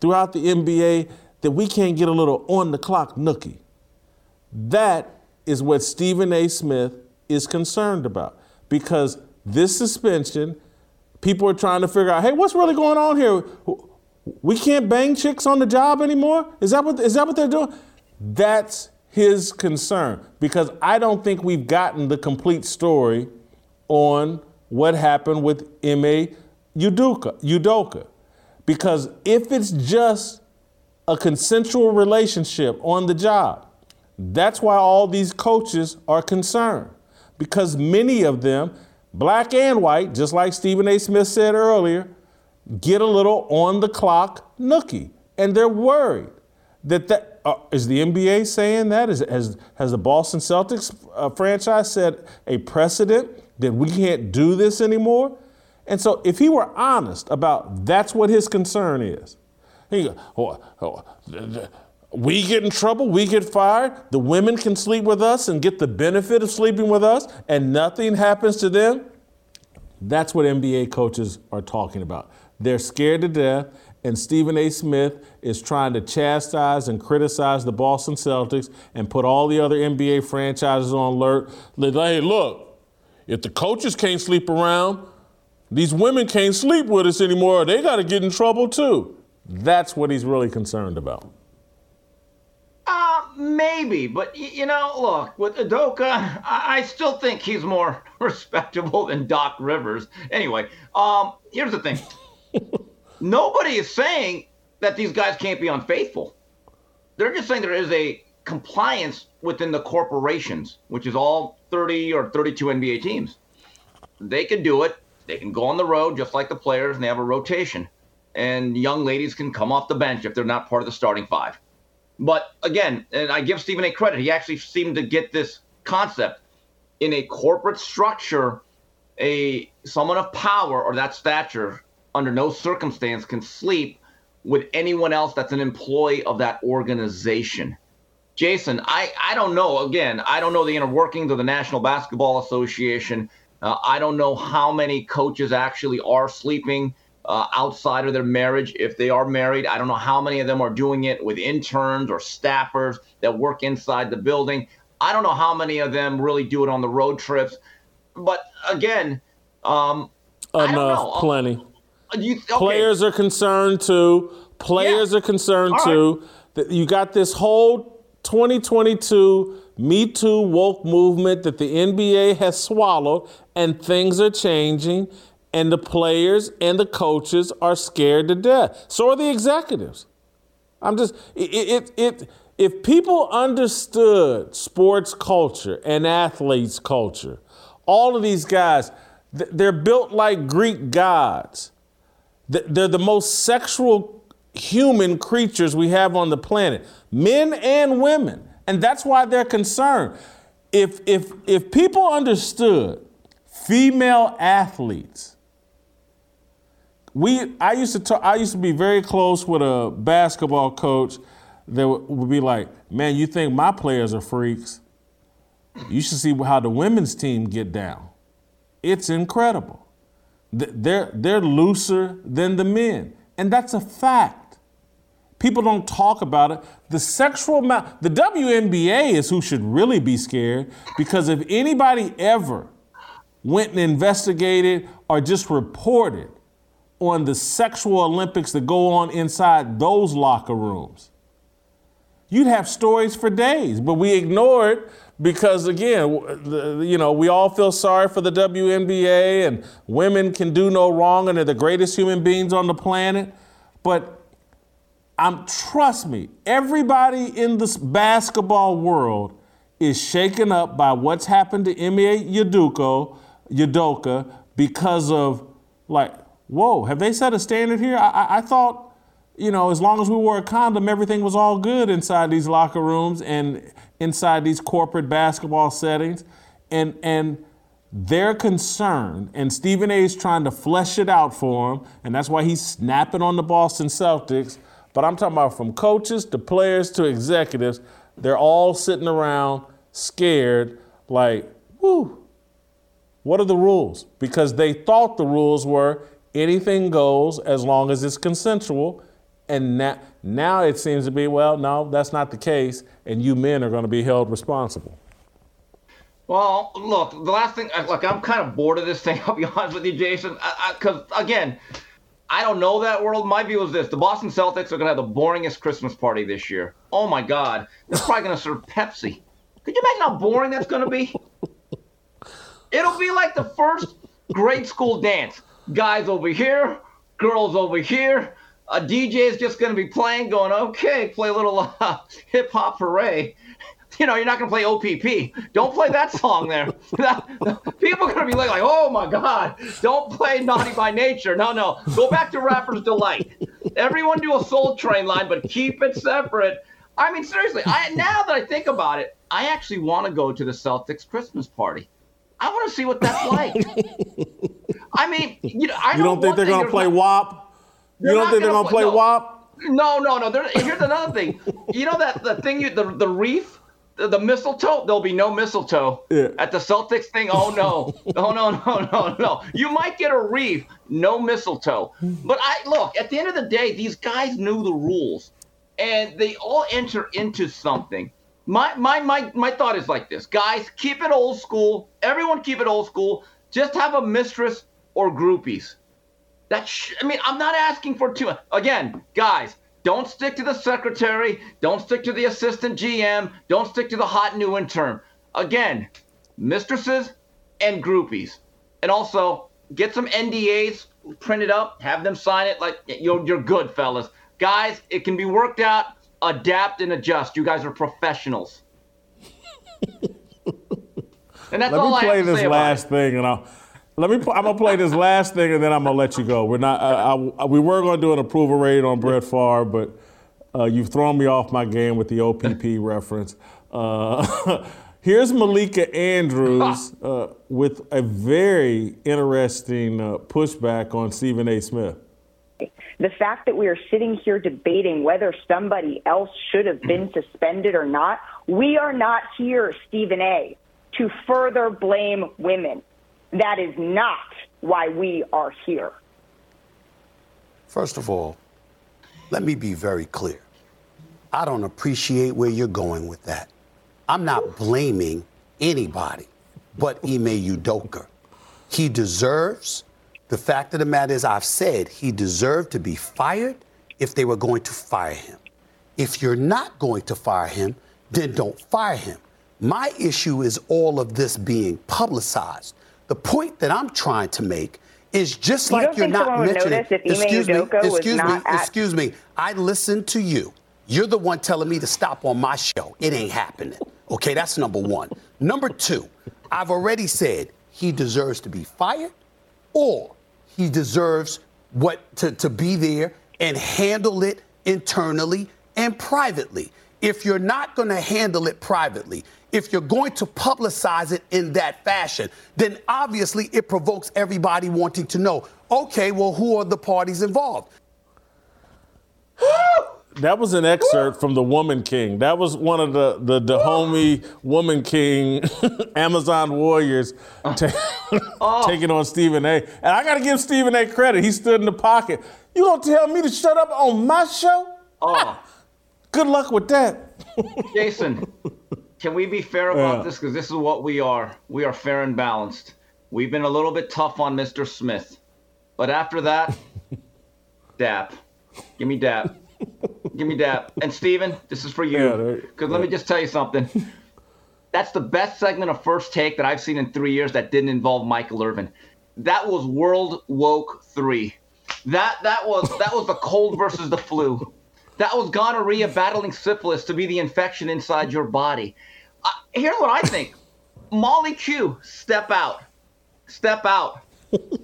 throughout the NBA that we can't get a little on the clock nookie? That is what Stephen A. Smith is concerned about because this suspension, people are trying to figure out hey, what's really going on here? We can't bang chicks on the job anymore? Is that what, is that what they're doing? That's his concern because I don't think we've gotten the complete story on what happened with Ime Udoka, Udoka. Because if it's just a consensual relationship on the job, that's why all these coaches are concerned. Because many of them, black and white, just like Stephen A. Smith said earlier, get a little on the clock nookie. And they're worried that that uh, is the NBA saying that? Is, has, has the Boston Celtics uh, franchise set a precedent that we can't do this anymore? And so if he were honest about that's what his concern is, he oh, oh, we get in trouble, we get fired, the women can sleep with us and get the benefit of sleeping with us, and nothing happens to them. That's what NBA coaches are talking about. They're scared to death, and Stephen A. Smith is trying to chastise and criticize the Boston Celtics and put all the other NBA franchises on alert. Hey, look, if the coaches can't sleep around, these women can't sleep with us anymore. They got to get in trouble too. That's what he's really concerned about. Uh, maybe, but you know, look, with Udoka, I, still think he's more respectable than Doc Rivers. Anyway, um, here's the thing. Nobody is saying that these guys can't be unfaithful. They're just saying there is a compliance within the corporations, which is all 30 or 32 NBA teams. They can do it. They can go on the road just like the players, and they have a rotation. And young ladies can come off the bench if they're not part of the starting five. But again, and I give Stephen A. credit, he actually seemed to get this concept in a corporate structure. A someone of power or that stature, under no circumstance, can sleep with anyone else that's an employee of that organization. Jason, I, I don't know. Again, I don't know the inner workings of the National Basketball Association. Uh, I don't know how many coaches actually are sleeping uh, outside of their marriage. If they are married, I don't know how many of them are doing it with interns or staffers that work inside the building. I don't know how many of them really do it on the road trips. But again, um, enough, plenty. Uh, you, okay. Players are concerned too. Players yeah. are concerned All too. Right. You got this whole 2022 Me Too woke movement that the NBA has swallowed, and things are changing and the players and the coaches are scared to death. So are the executives. I'm just it it, it if people understood sports culture and athletes culture, all of these guys, they're built like Greek gods. They're the most sexual human creatures we have on the planet, men and women. And that's why they're concerned. If, if, if people understood female athletes we I used to talk, I used to be very close with a basketball coach that would be like, "Man, you think my players are freaks? You should see how the women's team get down. It's incredible. They're they're looser than the men, and that's a fact. People don't talk about it. The sexual the WNBA is who should really be scared because if anybody ever went and investigated or just reported on the sexual Olympics that go on inside those locker rooms. You'd have stories for days, but we ignore it because, again, you know, we all feel sorry for the WNBA and women can do no wrong and they're the greatest human beings on the planet. But I'm trust me, everybody in this basketball world is shaken up by what's happened to Ime Udoka, Udoka because of like, whoa, have they set a standard here? I, I, I thought, you know, as long as we wore a condom, everything was all good inside these locker rooms and inside these corporate basketball settings. And and they're concerned, and Stephen A is trying to flesh it out for them, and that's why he's snapping on the Boston Celtics. But I'm talking about from coaches to players to executives, they're all sitting around scared, like, whoo, what are the rules? Because they thought the rules were anything goes as long as it's consensual. And now, now it seems to be, well, no, that's not the case, and you men are going to be held responsible. Well, look, the last thing, look, I'm kind of bored of this thing, I'll be honest with you, Jason, because, again, I don't know that world. My view is this the Boston Celtics are going to have the boringest Christmas party this year. Oh, my God. They're probably going to serve Pepsi. Could you imagine how boring that's going to be? It'll be like the first grade school dance. Guys over here, girls over here. A DJ is just going to be playing, going, okay, play a little uh, hip hop hooray you know, you're not going to play OPP. Don't play that song there. People are going to be like, oh my God, don't play Naughty by Nature. No, no. Go back to Rapper's Delight. Everyone do a Soul Train line, but keep it separate. I mean, seriously, I, now that I think about it, I actually want to go to the Celtics Christmas party. I want to see what that's like. I mean, you know, I you don't think they're going to play WAP? You don't think they're going to play no, WAP? No, no, no. Here's another thing. You know that the thing you the the wreath the, the mistletoe, there'll be no mistletoe yeah. at the Celtics thing. Oh no, oh no, no, no, no. You might get a wreath, no mistletoe. But I look at the end of the day, these guys knew the rules, and they all enter into something. My my my my thought is like this, guys. Keep it old school. Everyone keep it old school. Just have a mistress or groupies. That sh- I mean, I'm not asking for too much. Again, guys, don't stick to the secretary. Don't stick to the assistant GM. Don't stick to the hot new intern. Again, mistresses and groupies. And also, get some NDAs printed up, have them sign it like you're, you're good, fellas. Guys, it can be worked out. Adapt and adjust. You guys are professionals. and that's Let all me I play have to this say last thing, and I'll. Let me. I'm gonna play this last thing, and then I'm gonna let you go. We're not. I, I, we were gonna do an approval rate on Brett Favre, but uh, you've thrown me off my game with the OPP reference. Uh, here's Malika Andrews uh, with a very interesting uh, pushback on Stephen A. Smith. The fact that we are sitting here debating whether somebody else should have been suspended or not, we are not here, Stephen A., to further blame women. That is not why we are here. First of all, let me be very clear. I don't appreciate where you're going with that. I'm not blaming anybody but Ime Udoka. He deserves, the fact of the matter is, I've said he deserved to be fired if they were going to fire him. If you're not going to fire him, then don't fire him. My issue is all of this being publicized. The point that I'm trying to make is just You like you're not mentioning. notice if Ime excuse me, excuse me, excuse me. I listened to you. You're the one telling me to stop on my show. It ain't happening. Okay, that's number one. Number two, I've already said he deserves to be fired or he deserves what to, to be there and handle it internally and privately. If you're not going to handle it privately, if you're going to publicize it in that fashion, then obviously it provokes everybody wanting to know okay, well, who are the parties involved? That was an excerpt from the Woman King. That was one of the the Dahomey Woman King Amazon warriors ta- uh. oh. taking on Stephen A. And I got to give Stephen A. credit. He stood in the pocket. You gonna tell me to shut up on my show? Oh, Good luck with that. Jason, can we be fair about Yeah. this? Because this is what we are. We are fair and balanced. We've been a little bit tough on Mr. Smith. But after that, Dap. Give me Dap. Give me Dap. And Steven, this is for Yeah, you. Because let me just tell you something. That's the best segment of First Take that I've seen in three years that didn't involve Michael Irvin. That was World Woke 3. That that was that was the cold versus the flu. That was gonorrhea battling syphilis to be the infection inside your body. Here's what I think. Molly Q, step out. Step out.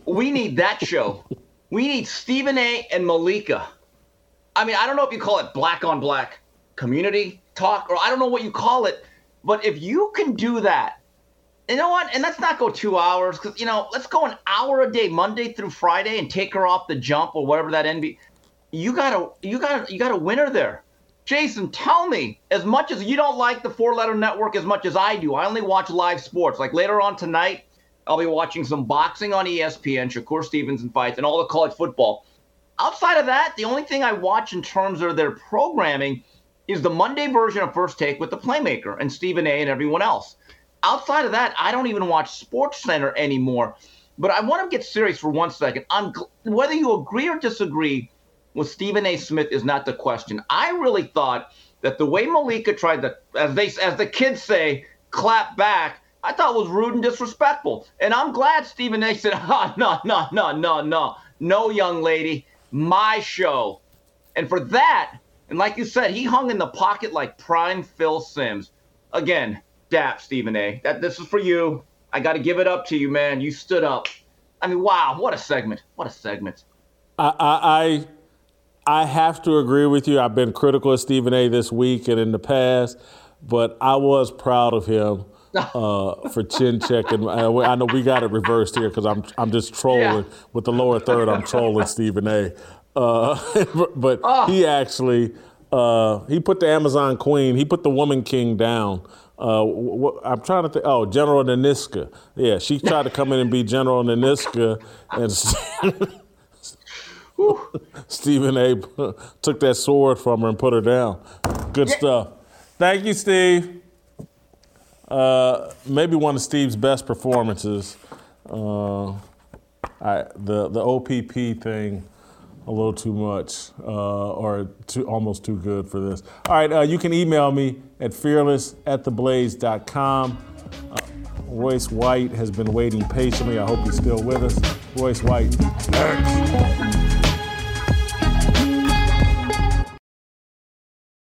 we need that show. We need Stephen A. and Malika. I mean, I don't know if you call it black on black community talk, or I don't know what you call it, but if you can do that, you know what? And let's not go two hours because you know, let's go an hour a day, Monday through Friday, and take her off the jump or whatever that NBA. You gotta, you gotta, you got a winner there. Jason, tell me, as much as you don't like the four letter network as much as I do, I only watch live sports. Like later on tonight, I'll be watching some boxing on ESPN, Shakur Stevenson fights, and all the college football. Outside of that, the only thing I watch in terms of their programming is the Monday version of First Take with the Playmaker and Stephen A. and everyone else. Outside of that, I don't even watch Sports Center anymore. But I want to get serious for one second. I'm, whether you agree or disagree with Stephen A. Smith is not the question. I really thought that the way Malika tried to, as they, as the kids say, clap back, I thought was rude and disrespectful. And I'm glad Stephen A. said, "Ah, no, no, no, no, no, no, young lady, my show." And for that, and like you said, he hung in the pocket like prime Phil Simms. Again, dap Stephen A. That this is for you. I got to give it up to you, man. You stood up. I mean, wow, what a segment! What a segment. I I have to agree with you. I've been critical of Stephen A. this week and in the past, but I was proud of him uh, for chin checking. I know we got it reversed here because I'm I'm just trolling yeah. with the lower third. I'm trolling Stephen A. Uh, but oh. he actually uh, he put the Amazon Queen, he put the Woman King down. Uh, I'm trying to think. Oh, General Nanisca. Yeah, she tried to come in and be General Nanisca, and Stephen A. took that sword from her and put her down. Good yeah. stuff. Thank you, Steve. Uh, maybe one of Steve's best performances. Uh, I, the the OPP thing, a little too much, uh, or too, almost too good for this. All right, uh, you can email me at fearless at theblaze.com. Uh, Royce White has been waiting patiently. I hope he's still with us. Royce White, next.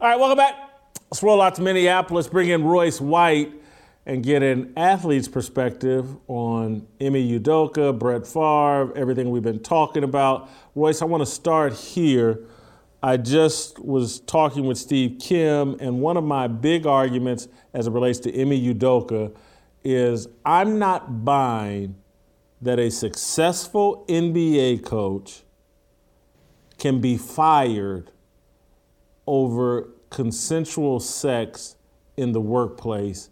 All right, welcome back. Let's roll out to Minneapolis, bring in Royce White, and get an athlete's perspective on Ime Udoka, Brett Favre, everything we've been talking about. Royce, I want to start here. I just was talking with Steve Kim, and one of my big arguments as it relates to Ime Udoka is I'm not buying that a successful NBA coach can be fired over consensual sex in the workplace.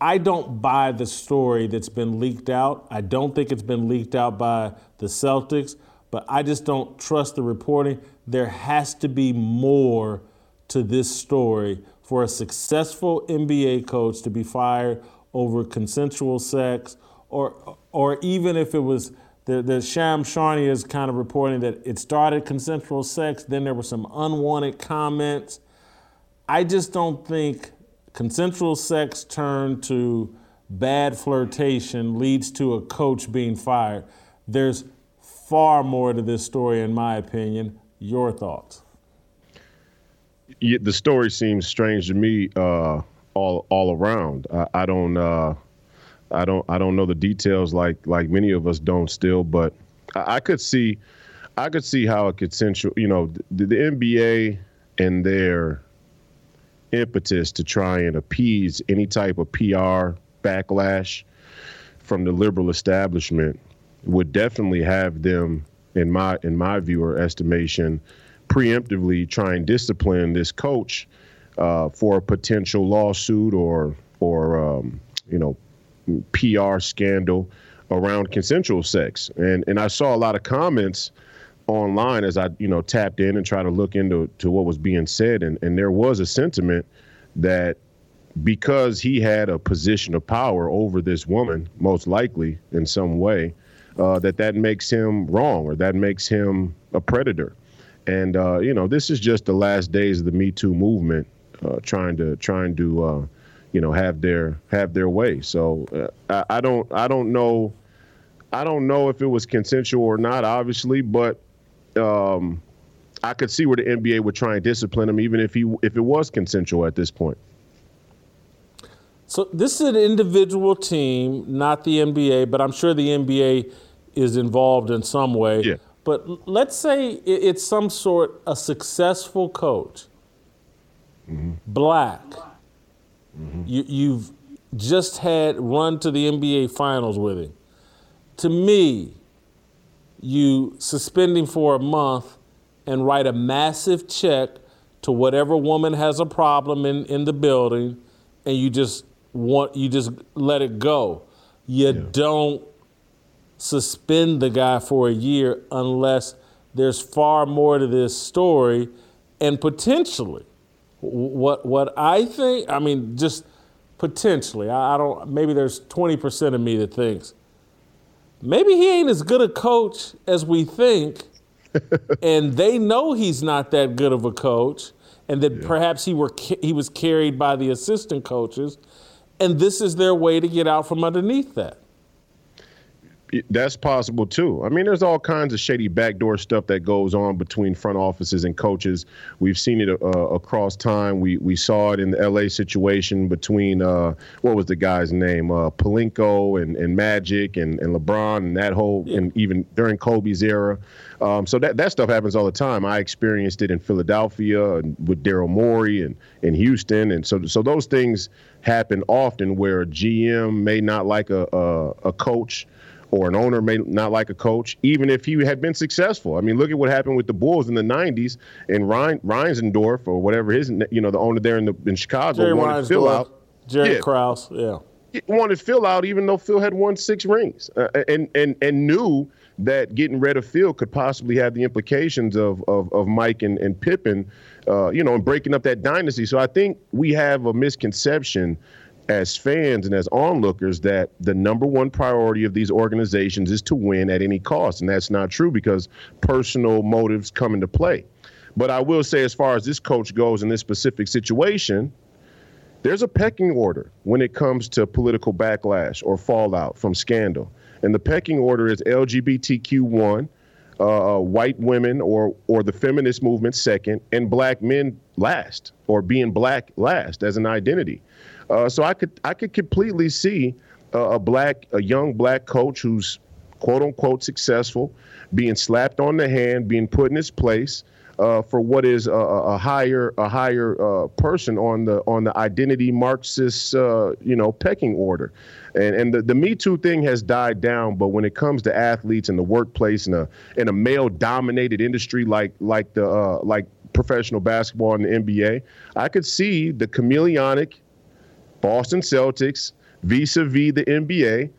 I don't buy the story that's been leaked out. I don't think it's been leaked out by the Celtics, but I just don't trust the reporting. There has to be more to this story for a successful NBA coach to be fired over consensual sex or or even if it was the, the Shams Charania is kind of reporting that it started consensual sex, then there were some unwanted comments. I just don't think consensual sex turned to bad flirtation leads to a coach being fired. There's far more to this story, in my opinion. Your thoughts? Yeah, the story seems strange to me uh, all all around. I, I don't. Uh, I don't I don't know the details like like many of us don't still, but I, I could see I could see how a consensual you know the, the NBA and their impetus to try and appease any type of PR backlash from the liberal establishment would definitely have them in my in my viewer estimation preemptively try and discipline this coach uh, for a potential lawsuit or or um, you know PR scandal. around consensual sex. And and I saw a lot of comments online as I, you know, tapped in and tried to look into to what was being said and, and there was a sentiment that because he had a position of power over this woman, most likely in some way, uh, that that makes him wrong or that makes him a predator. And uh, you know, this is just the last days of the Me Too movement, uh, trying to trying to uh, you know have their have their way. So uh, I, I don't I don't know I don't know if it was consensual or not, obviously, but um, I could see where the NBA would try and discipline him, even if he if it was consensual at this point. So this is an individual team, not the NBA, but I'm sure the NBA is involved in some way. Yeah. But let's say it's some sort a successful coach, mm-hmm. black. Mm-hmm. You, you've just had run to the NBA finals with him. To me, you suspending for a month and write a massive check to whatever woman has a problem in, in the building and you just want you just let it go. You yeah. don't suspend the guy for a year unless there's far more to this story and potentially what what I think I mean just potentially I, I don't maybe there's 20% of me that thinks maybe he ain't as good a coach as we think and they know he's not that good of a coach and that yeah. perhaps he were he was carried by the assistant coaches and this is their way to get out from underneath that. That's possible too. I mean, there's all kinds of shady backdoor stuff that goes on between front offices and coaches. We've seen it uh, across time. We we saw it in the LA situation between uh, what was the guy's name, uh, Pelinka and, and Magic and, and LeBron and that whole and even during Kobe's era. Um, so that that stuff happens all the time. I experienced it in Philadelphia and with Daryl Morey and in Houston, and so so those things happen often where a GM may not like a, a, a coach or an owner may not like a coach, even if he had been successful. I mean, look at what happened with the Bulls in the '90s and Ryan Reinsdorf or whatever his, you know, the owner there in the in Chicago Jerry wanted Phil out. Jerry yeah. Krause, yeah. He wanted Phil out, even though Phil had won six rings, uh, and and and knew that getting rid of Phil could possibly have the implications of of, of Mike and, and Pippen, uh, you know, and breaking up that dynasty. So I think we have a misconception as fans and as onlookers that the number one priority of these organizations is to win at any cost. And that's not true because personal motives come into play. But I will say, as far as this coach goes in this specific situation, there's a pecking order when it comes to political backlash or fallout from scandal. And the pecking order is LGBTQ1, uh, uh, white women or or the feminist movement second, and black men last, or being black last as an identity. Uh, so I could I could completely see a black a young black coach who's quote unquote successful being slapped on the hand, being put in his place. Uh, for what is a, a higher a higher uh, person on the on the identity Marxist uh, you know pecking order, and and the, the Me Too thing has died down. But when it comes to athletes in the workplace in a in a male dominated industry like like the uh, like professional basketball in the NBA, I could see the chameleonic Boston Celtics vis-a-vis the NBA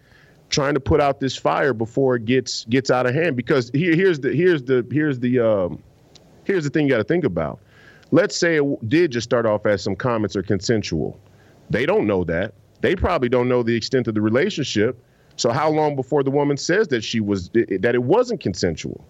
trying to put out this fire before it gets gets out of hand. Because here, here's the here's the here's the um, here's the thing you got to think about. Let's say it did just start off as some comments are consensual. They don't know that. They probably don't know the extent of the relationship. So how long before the woman says that she was that it wasn't consensual?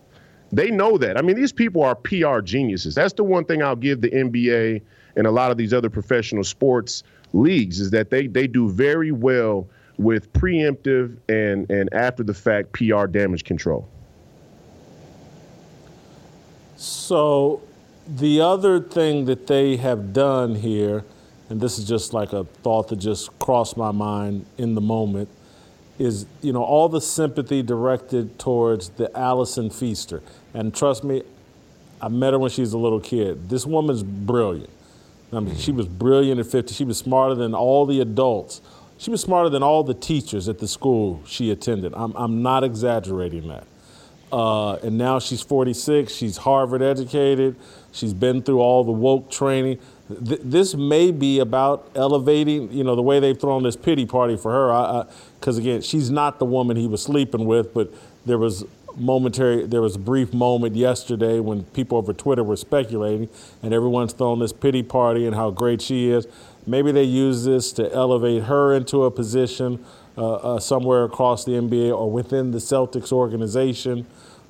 They know that. I mean these people are pr geniuses. That's the one thing i'll give the nba and a lot of these other professional sports leagues is that they they do very well with preemptive and and after the fact PR damage control. So the other thing that they have done here, and this is just like a thought that just crossed my mind in the moment, is you know all the sympathy directed towards the Allison Feaster. And trust me, I met her when she was a little kid. This woman's brilliant. I mean, she was brilliant at 50. She was smarter than all the adults. She was smarter than all the teachers at the school she attended. I'm, I'm not exaggerating that. Uh, and now she's 46. She's Harvard educated. She's been through all the woke training. th- this may be about elevating, you know, the way they've thrown this pity party for her. Because again, she's not the woman he was sleeping with, but there was momentary, there was a brief moment yesterday when people over Twitter were speculating, and everyone's throwing this pity party and how great she is. Maybe they use this to elevate her into a position uh, uh, somewhere across the NBA or within the Celtics organization.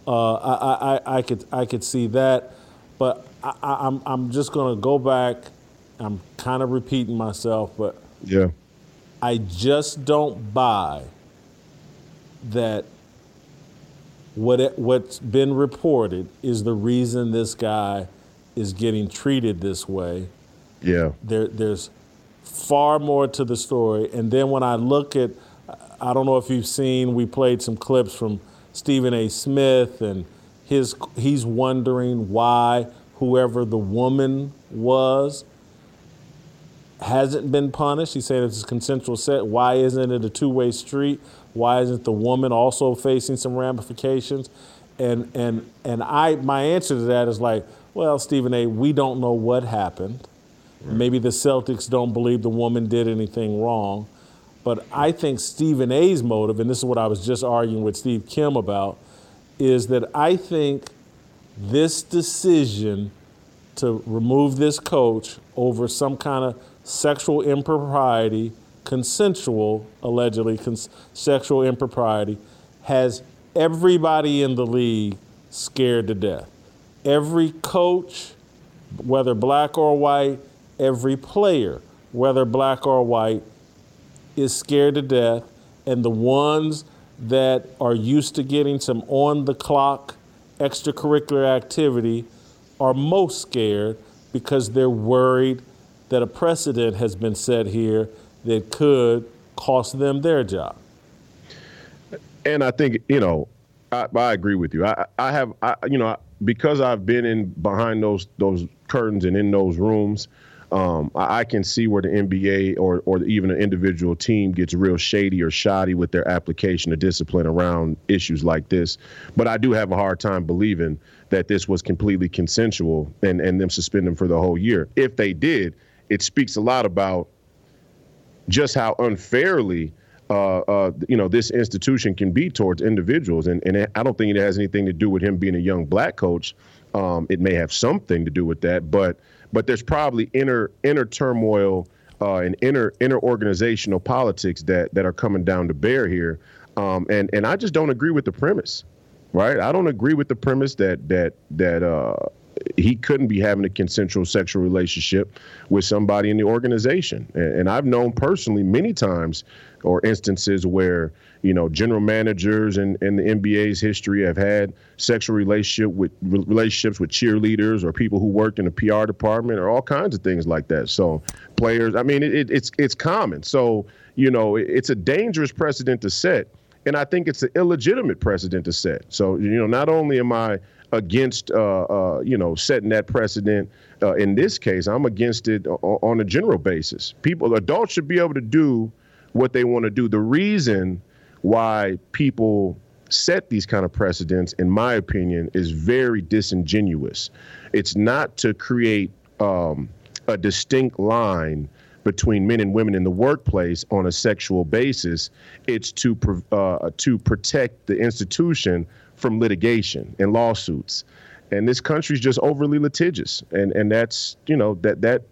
Uh, I, I, I could I could see that, but I, I'm I'm just gonna go back. I'm kind of repeating myself, but Yeah. I just don't buy that what what's been reported is the reason this guy is getting treated this way. Yeah. There, there's far more to the story. And then when I look at, I don't know if you've seen, we played some clips from Stephen A. Smith, and his he's wondering why whoever the woman was hasn't been punished. He's saying it's a consensual set. Why isn't it a two-way street? Why isn't the woman also facing some ramifications? And and and I my answer to that is like, well, Stephen A, we don't know what happened. Maybe the Celtics don't believe the woman did anything wrong. But I think Stephen A's motive, and this is what I was just arguing with Steve Kim about, is that I think this decision to remove this coach over some kind of sexual impropriety, consensual, allegedly cons- sexual impropriety, has everybody in the league scared to death. Every coach, whether black or white, every player, whether black or white, is scared to death. And the ones that are used to getting some on the clock extracurricular activity are most scared because they're worried that a precedent has been set here that could cost them their job. And I think you know, I, I agree with you. I, I have, I, you know, because I've been in behind those those curtains and in those rooms. Um, I, can see where the NBA or or even an individual team gets real shady or shoddy with their application of discipline around issues like this. But I do have a hard time believing that this was completely consensual and and them suspending for the whole year. If they did, it speaks a lot about just how unfairly uh, uh, you know this institution can be towards individuals, and and I don't think it has anything to do with him being a young black coach. Um, it may have something to do with that, but but there's probably inner inner turmoil uh, and inner inner organizational politics that that are coming down to bear here, um, and and I just don't agree with the premise, right? I don't agree with the premise that that that uh, he couldn't be having a consensual sexual relationship with somebody in the organization. And, and, I've known personally many times or instances where, you know, general managers in, in the NBA's history have had sexual relationship with relationships with cheerleaders or people who worked in the PR department or all kinds of things like that. So players, I mean, it, it's it's common. So, you know, it, it's a dangerous precedent to set. And I think it's an illegitimate precedent to set. So, you know, not only am I against uh, uh, you know setting that precedent. Uh, in this case, I'm against it on, a general basis. People, adults should be able to do what they want to do. The reason why people set these kind of precedents, in my opinion, is very disingenuous. It's not to create um, a distinct line between men and women in the workplace on a sexual basis. It's to uh, to protect the institution from litigation and lawsuits. And this country's just overly litigious, and and that's you know that that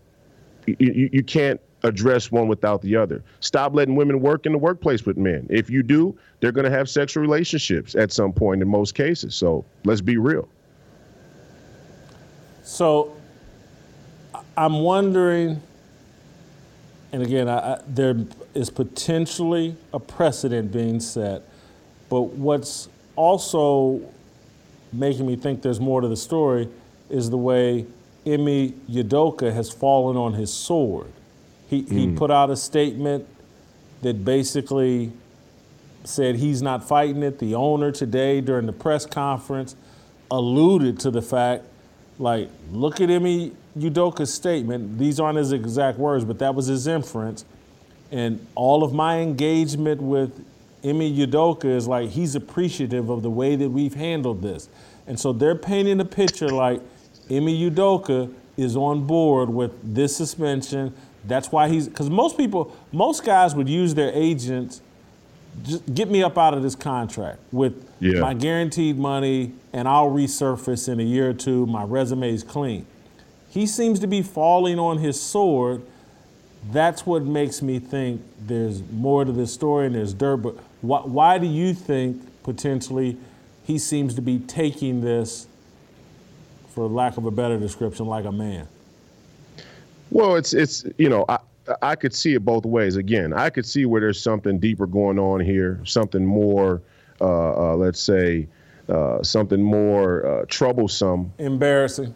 you, you can't address one without the other. Stop letting women work in the workplace with men. If you do, they're going to have sexual relationships at some point in most cases. So let's be real. So I'm wondering, and again, I, I, there is potentially a precedent being set, but what's also making me think there's more to the story is the way Ime Udoka has fallen on his sword. He, mm. he put out a statement that basically said he's not fighting it. The owner today during the press conference alluded to the fact, like, look at Ime Udoka's statement. These aren't his exact words, but that was his inference. And all of my engagement with Ime Udoka is like he's appreciative of the way that we've handled this. And so they're painting a picture like Ime Udoka is on board with this suspension. That's why he's because most people, most guys would use their agents. Just get me up out of this contract with Yeah. my guaranteed money, and I'll resurface in a year or two. My resume is clean. He seems to be falling on his sword. That's what makes me think there's more to this story and there's dirt. But why, why do you think potentially he seems to be taking this, for lack of a better description, like a man? Well, it's it's you know I I could see it both ways. Again, I could see where there's something deeper going on here, something more, uh, uh, let's say, uh, something more uh, troublesome, Embarrassing.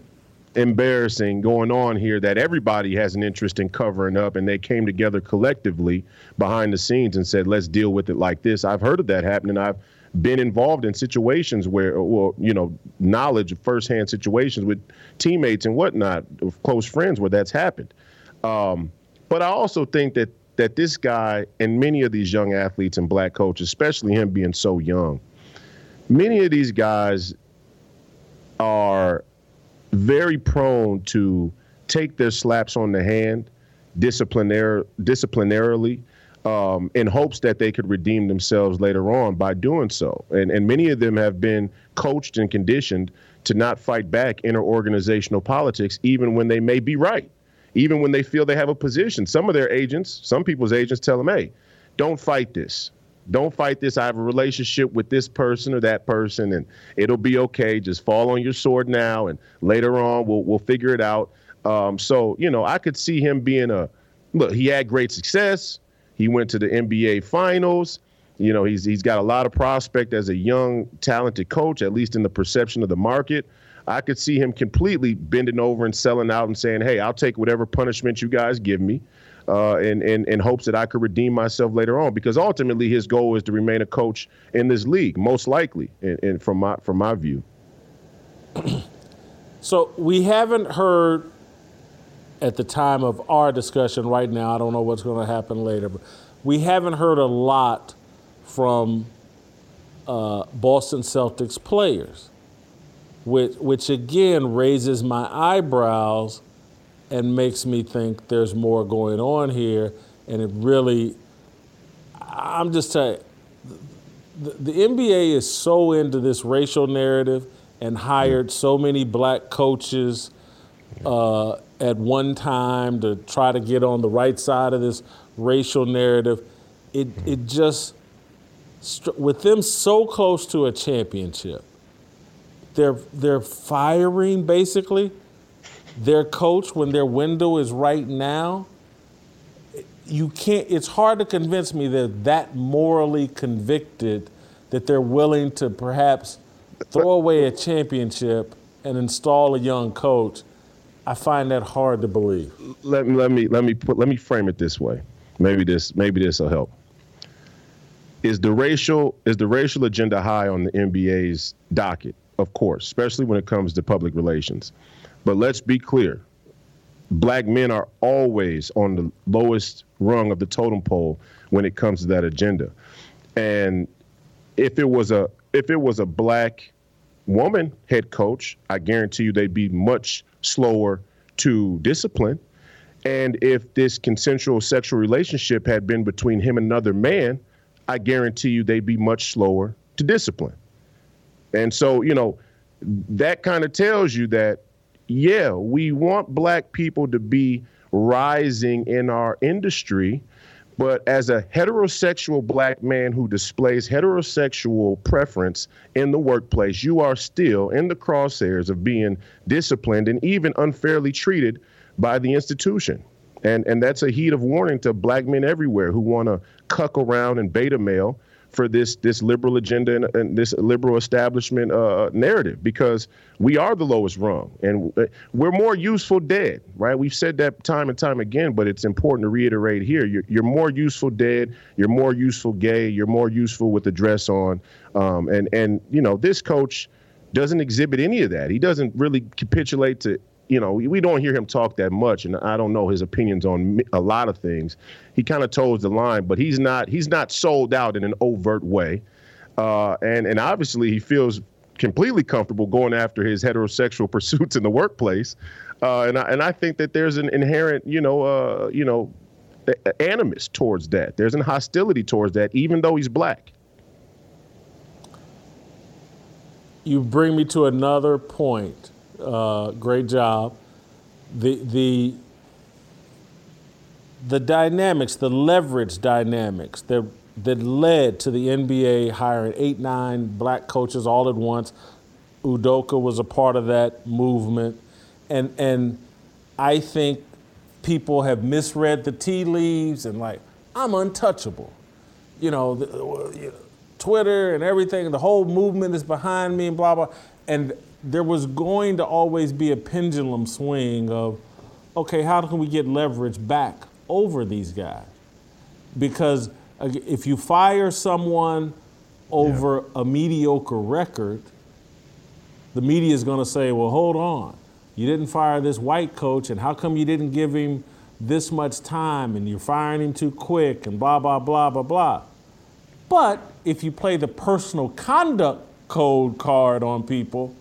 Embarrassing going on here that everybody has an interest in covering up, and they came together collectively behind the scenes and said, "Let's deal with it like this." I've heard of that happening. I've been involved in situations where, well, you know, knowledge of firsthand situations with teammates and whatnot, close friends where that's happened. Um, but I also think that that this guy and many of these young athletes and black coaches, especially him being so young, many of these guys are very prone to take their slaps on the hand disciplinar- disciplinarily um, in hopes that they could redeem themselves later on by doing so. And, and many of them have been coached and conditioned to not fight back interorganizational politics, even when they may be right, even when they feel they have a position. Some of their agents, some people's agents tell them, hey, don't fight this. Don't fight this. I have a relationship with this person or that person, and it'll be okay. Just fall on your sword now, and later on we'll we'll figure it out. Um, so you know, I could see him being a look. He had great success. He went to the NBA Finals. You know, he's he's got a lot of prospect as a young, talented coach, at least in the perception of the market. I could see him completely bending over and selling out and saying, "Hey, I'll take whatever punishment you guys give me." Uh, in, in, in hopes that I could redeem myself later on, because ultimately his goal is to remain a coach in this league, most likely, and, and from my from my view. So we haven't heard at the time of our discussion right now. I don't know what's going to happen later, but we haven't heard a lot from uh, Boston Celtics players, which which again raises my eyebrows and makes me think there's more going on here. And it really, I'm just you, the, the NBA is so into this racial narrative and hired so many black coaches uh, at one time to try to get on the right side of this racial narrative. It, it just, with them so close to a championship, they're, they're firing basically their coach when their window is right now. You can't, it's hard to convince me they're that morally convicted that they're willing to perhaps throw away a championship and install a young coach. I find that hard to believe. let me let me let me put let me frame it this way. Maybe this maybe this will help. Is the racial is the racial agenda high on the NBA's docket? Of course, especially when it comes to public relations. But let's be clear. Black men are always on the lowest rung of the totem pole when it comes to that agenda. And if it was a if it was a black woman head coach, I guarantee you they'd be much slower to discipline. And if this consensual sexual relationship had been between him and another man, I guarantee you they'd be much slower to discipline. And so, you know, that kind of tells you that, yeah, we want black people to be rising in our industry. But as a heterosexual black man who displays heterosexual preference in the workplace, you are still in the crosshairs of being disciplined and even unfairly treated by the institution. And, and that's a heat of warning to black men everywhere who want to cuck around and beta male for this this liberal agenda and, and this liberal establishment uh, narrative because we are the lowest rung and we're more useful dead, right? We've said that time and time again, but it's important to reiterate here. You're, you're more useful dead. You're more useful gay. You're more useful with the dress on. Um, and and you know this coach doesn't exhibit any of that. He doesn't really capitulate to you know, we don't hear him talk that much, and I don't know his opinions on a lot of things. He kind of toes the line, but he's not he's not sold out in an overt way, uh, and and obviously he feels completely comfortable going after his heterosexual pursuits in the workplace. Uh, and I, and I think that there's an inherent, you know, uh, you know, animus towards that. There's an hostility towards that, even though he's black. You bring me to another point. Uh, great job. The the the dynamics, the leverage dynamics that that led to the NBA hiring eight, nine black coaches all at once. Udoka was a part of that movement, and and I think people have misread the tea leaves and like I'm untouchable. You know, the, you know, Twitter and everything. The whole movement is behind me and blah blah. And there was going to always be a pendulum swing of, okay, how can we get leverage back over these guys? Because if you fire someone over yeah. a mediocre record, the media is going to say, well, hold on. You didn't fire this white coach, and how come you didn't give him this much time and you're firing him too quick and blah, blah, blah, blah, blah. But if you play the personal conduct code card on people,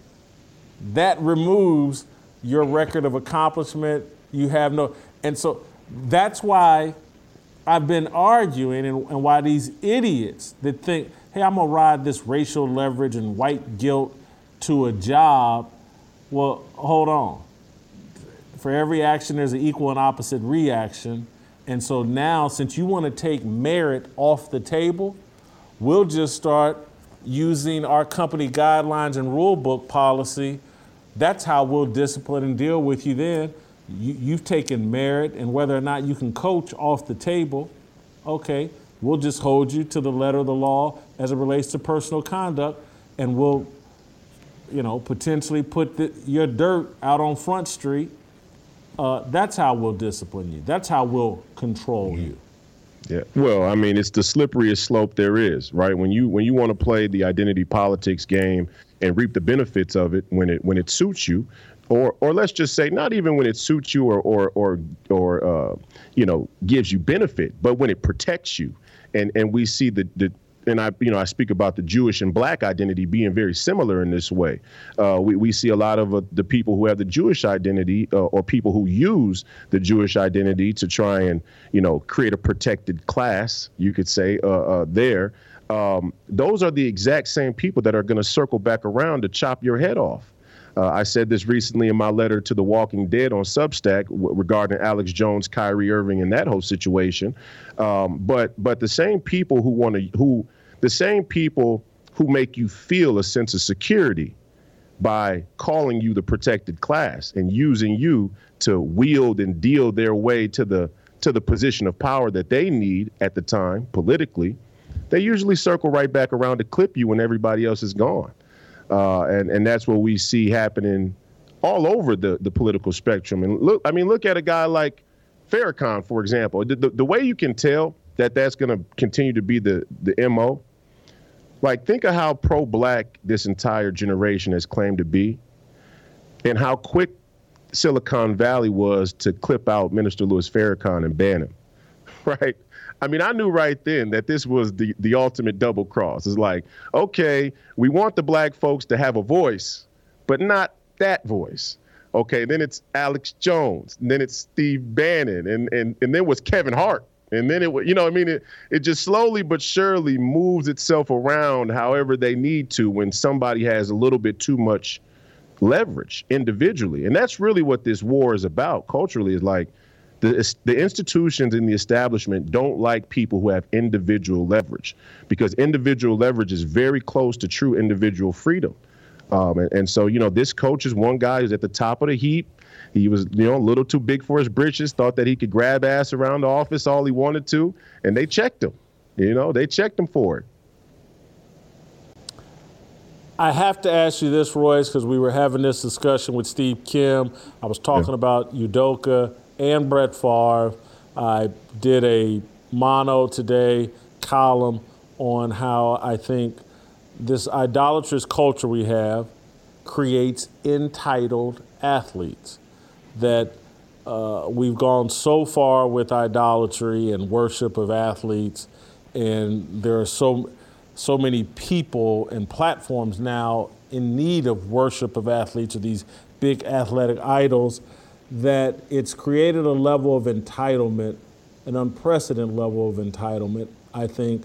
that removes your record of accomplishment. You have no, and so that's why I've been arguing and, and why these idiots that think, hey, I'm gonna ride this racial leverage and white guilt to a job. Well, hold on. For every action, there's an equal and opposite reaction. And so now, since you want to take merit off the table, we'll just start using our company guidelines and rule book policy. That's how we'll discipline and deal with you then you, have taken merit and whether or not you can coach off the table, okay, we'll just hold you to the letter of the law as it relates to personal conduct, and we'll, you know, potentially put the, your dirt out on Front Street. Uh, that's how we'll discipline you. That's how we'll control you. Yeah. Well, I mean, it's the slipperiest slope there is, right? When you when you want to play the identity politics game and reap the benefits of it when it when it suits you, or or let's just say not even when it suits you or or or or uh, you know gives you benefit, but when it protects you, and and we see the the and I, you know, I speak about the Jewish and Black identity being very similar in this way. Uh, we, we see a lot of uh, the people who have the Jewish identity, uh, or people who use the Jewish identity to try and, you know, create a protected class, you could say, uh, uh, there. Um, those are the exact same people that are going to circle back around to chop your head off. Uh, I said this recently in my letter to The Walking Dead on Substack w- regarding Alex Jones, Kyrie Irving, and that whole situation. Um, but but the same people who want to who the same people who make you feel a sense of security by calling you the protected class and using you to wield and deal their way to the to the position of power that they need at the time politically, they usually circle right back around to clip you when everybody else is gone. Uh, and and that's what we see happening all over the the political spectrum. And look, I mean, look at a guy like Farrakhan, for example. The, the, the way you can tell that that's going to continue to be the the mo. Like, think of how pro-black this entire generation has claimed to be, and how quick Silicon Valley was to clip out Minister Louis Farrakhan and ban him, right? I mean, I knew right then that this was the the ultimate double cross. It's like, okay, we want the black folks to have a voice, but not that voice. Okay, then it's Alex Jones, and then it's Steve Bannon, and and and then was Kevin Hart. And then it, you know, I mean, it, it just slowly but surely moves itself around however they need to when somebody has a little bit too much leverage individually. And that's really what this war is about culturally is like, the, the institutions in the establishment don't like people who have individual leverage because individual leverage is very close to true individual freedom. Um, and, and, so, you know, this coach is one guy who's at the top of the heap. He was, you know, a little too big for his britches, thought that he could grab ass around the office all he wanted to, and they checked him. You know, they checked him for it. I have to ask you this, Royce, because we were having this discussion with Steve Kim. I was talking yeah. about Udoka and Brett Favre. I did a mono today column on how I think this idolatrous culture we have creates entitled athletes. That uh, we've gone so far with idolatry and worship of athletes, and there are so so many people and platforms now in need of worship of athletes or these big athletic idols that it's created a level of entitlement, an unprecedented level of entitlement, I think,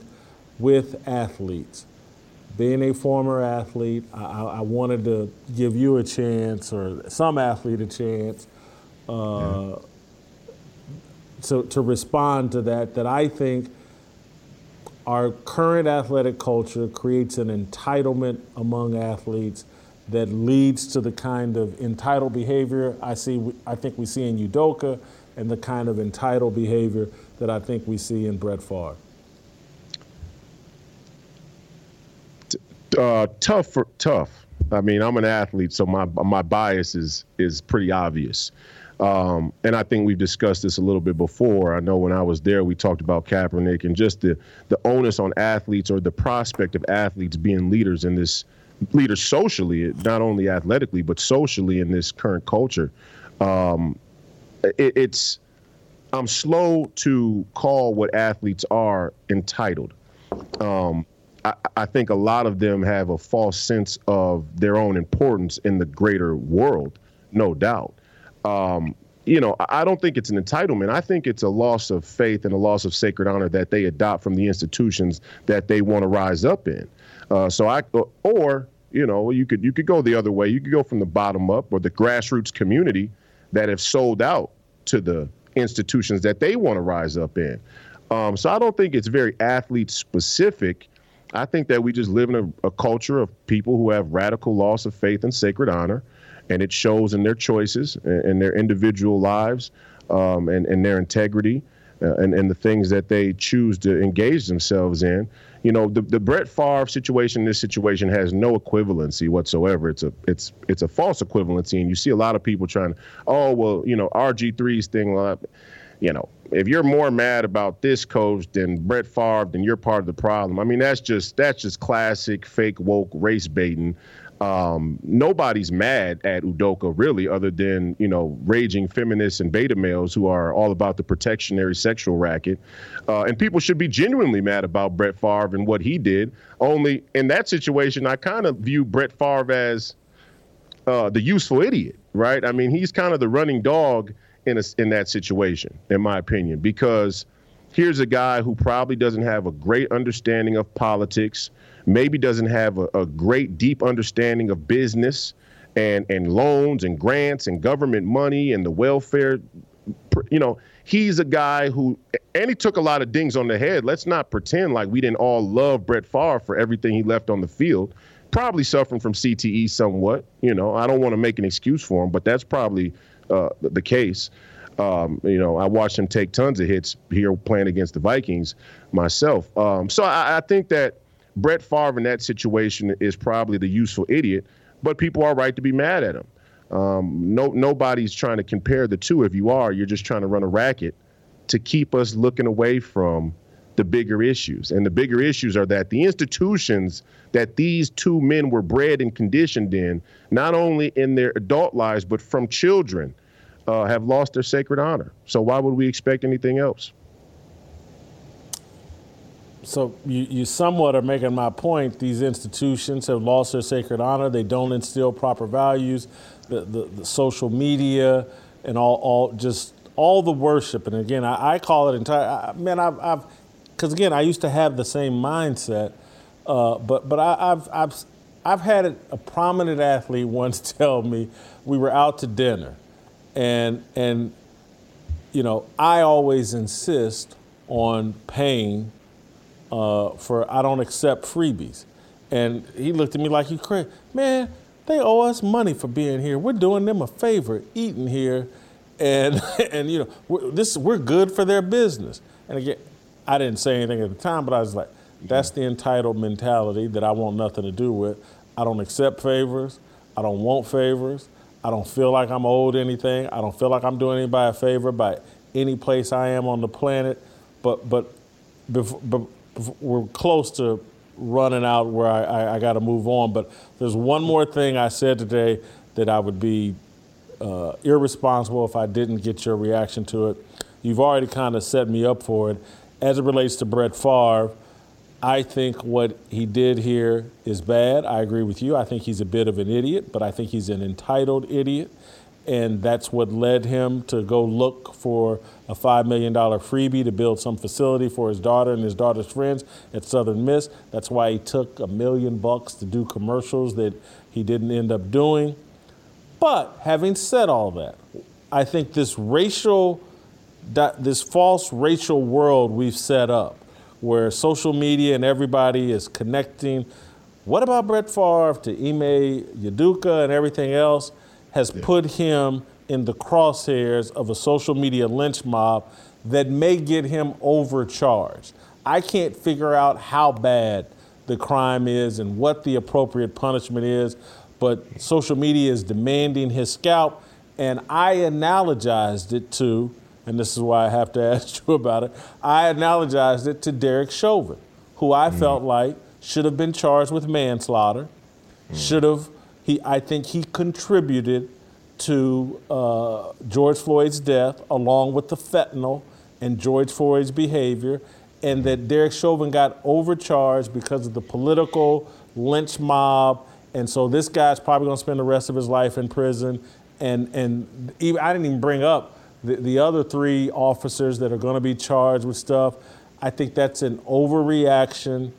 with athletes. Being a former athlete, I, I wanted to give you a chance or some athlete a chance uh, to, to respond to that, that I think our current athletic culture creates an entitlement among athletes that leads to the kind of entitled behavior I see. I think we see in Udoka, and the kind of entitled behavior that I think we see in Brett Favre. Uh, tough for tough. I mean, I'm an athlete, so my my bias is is pretty obvious. Um, and I think we've discussed this a little bit before. I know when I was there, we talked about Kaepernick and just the the onus on athletes or the prospect of athletes being leaders in this leaders socially, not only athletically but socially in this current culture. Um, it, it's I'm slow to call what athletes are entitled. Um, I, I, think a lot of them have a false sense of their own importance in the greater world, no doubt. Um, you know, I don't think it's an entitlement. I think it's a loss of faith and a loss of sacred honor that they adopt from the institutions that they want to rise up in. Uh, so I, or you know, you could you could go the other way. You could go from the bottom up or the grassroots community that have sold out to the institutions that they want to rise up in. Um, so I don't think it's very athlete specific. I think that we just live in a, a, culture of people who have radical loss of faith and sacred honor, and it shows in their choices and, and their individual lives um, and, and their integrity uh, and, and the things that they choose to engage themselves in you know, the, the Brett Favre situation, this situation has no equivalency whatsoever. It's a it's it's a false equivalency, and you see a lot of people trying. Oh well, you know, RG3's thing. Uh, you know, if you're more mad about this coach than Brett Favre, then you're part of the problem. I mean, that's just that's just classic fake woke race baiting um, nobody's mad at Udoka really, other than you know raging feminists and beta males who are all about the protectionary sexual racket. Uh, and people should be genuinely mad about Brett Favre and what he did. Only in that situation, I kind of view Brett Favre as uh, the useful idiot, right? I mean, he's kind of the running dog in a, in that situation, in my opinion, because here's a guy who probably doesn't have a great understanding of politics maybe doesn't have a, a great deep understanding of business and and loans and grants and government money and the welfare you know he's a guy who and he took a lot of dings on the head. Let's not pretend like we didn't all love Brett Favre for everything he left on the field. Probably suffering from CTE somewhat you know. I don't want to make an excuse for him but that's probably uh, the case. Um, you know, I watched him take tons of hits here playing against the Vikings myself. Um, so I, I, think that Brett Favre in that situation is probably the useful idiot, but people are right to be mad at him. Um, no, nobody's trying to compare the two. If you are, you're just trying to run a racket to keep us looking away from the bigger issues. And the bigger issues are that the institutions that these two men were bred and conditioned in, not only in their adult lives, but from children, uh, have lost their sacred honor. So why would we expect anything else? So you, you somewhat are making my point. These institutions have lost their sacred honor. They don't instill proper values. The, the, the social media and all, all just all the worship. And again, I, I call it entire. I, man, I've, I've, because again, I used to have the same mindset, uh, but but I, have I've I've had a prominent athlete once tell me we were out to dinner, and and you know I always insist on paying uh, for I don't accept freebies. And he looked at me like you crazy. Man, they owe us money for being here. We're doing them a favor, eating here, and and you know we're, this we're good for their business. And again, I didn't say anything at the time, but I was like, that's the entitled mentality that I want nothing to do with. I don't accept favors. I don't want favors. I don't feel like I'm owed anything. I don't feel like I'm doing anybody a favor by any place I am on the planet. But but before, we're close to running out where I, I, I got to move on. But there's one more thing I said today that I would be uh, irresponsible if I didn't get your reaction to it. You've already kind of set me up for it. As it relates to Brett Favre, I think what he did here is bad. I agree with you. I think he's a bit of an idiot, but I think he's an entitled idiot. And that's what led him to go look for a $5 million freebie to build some facility for his daughter and his daughter's friends at Southern Miss. That's why he took a million bucks to do commercials that he didn't end up doing. But having said all that, I think this racial, this false racial world we've set up, where social media and everybody is connecting. What about Brett Favre to Ime Udoka and everything else has yeah. put him in the crosshairs of a social media lynch mob that may get him overcharged. I can't figure out how bad the crime is and what the appropriate punishment is, but social media is demanding his scalp. And I analogized it to, and this is why I have to ask you about it, I analogized it to Derek Chauvin, who I mm. felt like should have been charged with manslaughter, mm. should have, he, I think he contributed to uh, George Floyd's death, along with the fentanyl and George Floyd's behavior, and that Derek Chauvin got overcharged because of the political lynch mob. And so this guy's probably going to spend the rest of his life in prison. And, and even, I didn't even bring up the, the other three officers that are going to be charged with stuff. I think that's an overreaction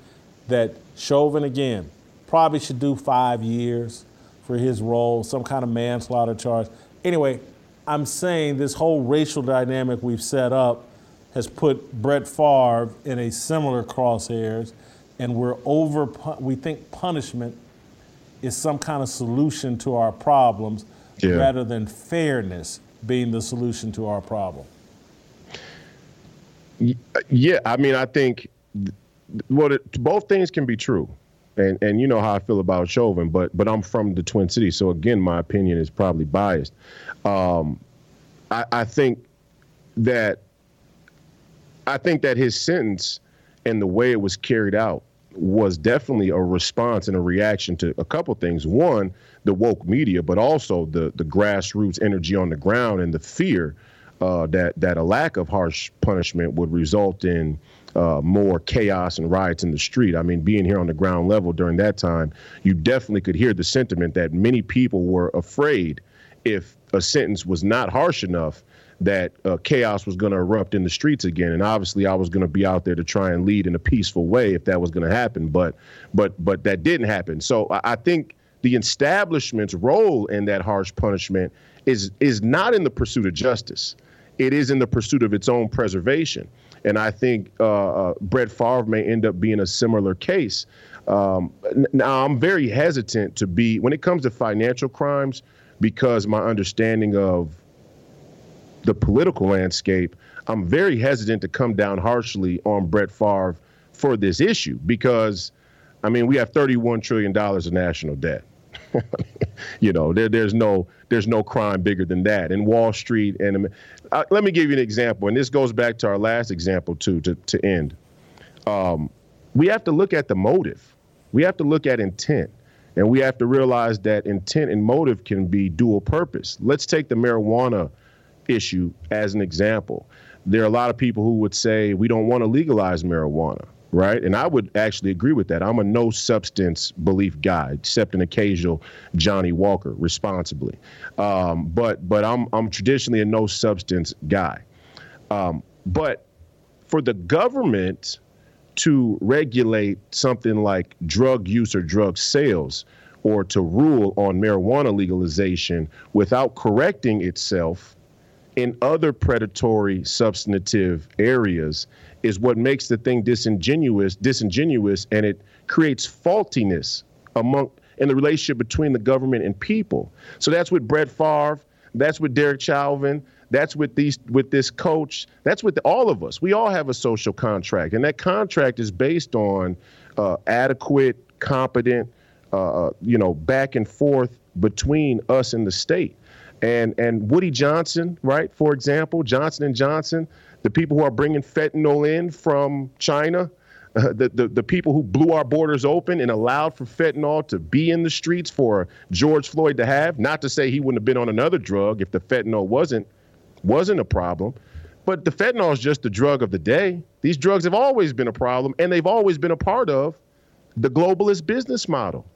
that Chauvin, again, probably should do five years for his role, some kind of manslaughter charge. Anyway, I'm saying this whole racial dynamic we've set up has put Brett Favre in a similar crosshairs, and we're over. We think punishment is some kind of solution to our problems, yeah. rather than fairness being the solution to our problem. Yeah, I mean, I think well, both things can be true and and you know how I feel about Chauvin, but but I'm from the Twin Cities, so again, my opinion is probably biased. Um, I, I think that I think that his sentence and the way it was carried out was definitely a response and a reaction to a couple things. One, the woke media, but also the the grassroots energy on the ground and the fear uh, that that a lack of harsh punishment would result in uh, more chaos and riots in the street. I mean, being here on the ground level during that time, you definitely could hear the sentiment that many people were afraid if a sentence was not harsh enough that uh, chaos was going to erupt in the streets again. And obviously I was going to be out there to try and lead in a peaceful way if that was going to happen but but but that didn't happen. So I, I think the establishment's role in that harsh punishment is is not in the pursuit of justice. It is in the pursuit of its own preservation and I think uh, uh, Brett Favre may end up being a similar case. Um, now, I'm very hesitant to be, when it comes to financial crimes, because my understanding of the political landscape, I'm very hesitant to come down harshly on Brett Favre for this issue because, I mean, we have $31 trillion of national debt. you know, there, there's no there's no crime bigger than that. And Wall Street and uh, let me give you an example, and this goes back to our last example too. To to end, um, we have to look at the motive. We have to look at intent, and we have to realize that intent and motive can be dual purpose. Let's take the marijuana issue as an example. There are a lot of people who would say we don't want to legalize marijuana right? And I would actually agree with that. I'm a no substance belief guy, except an occasional Johnnie Walker, responsibly. Um, but but I'm I'm traditionally a no substance guy. Um, but for the government to regulate something like drug use or drug sales, or to rule on marijuana legalization without correcting itself in other predatory substantive areas is what makes the thing disingenuous, disingenuous, and it creates faultiness among in the relationship between the government and people. So that's with Brett Favre, that's with Derek Chauvin, that's with these with this coach, that's with all of us. We all have a social contract, and that contract is based on uh, adequate, competent, uh, uh you know, back and forth between us and the state. And and Woody Johnson, right? For example, Johnson and Johnson the people who are bringing fentanyl in from China, uh, the, the, the people who blew our borders open and allowed for fentanyl to be in the streets for George Floyd to have. Not to say he wouldn't have been on another drug if the fentanyl wasn't wasn't a problem. But the fentanyl is just the drug of the day. These drugs have always been a problem, and they've always been a part of the globalist business model.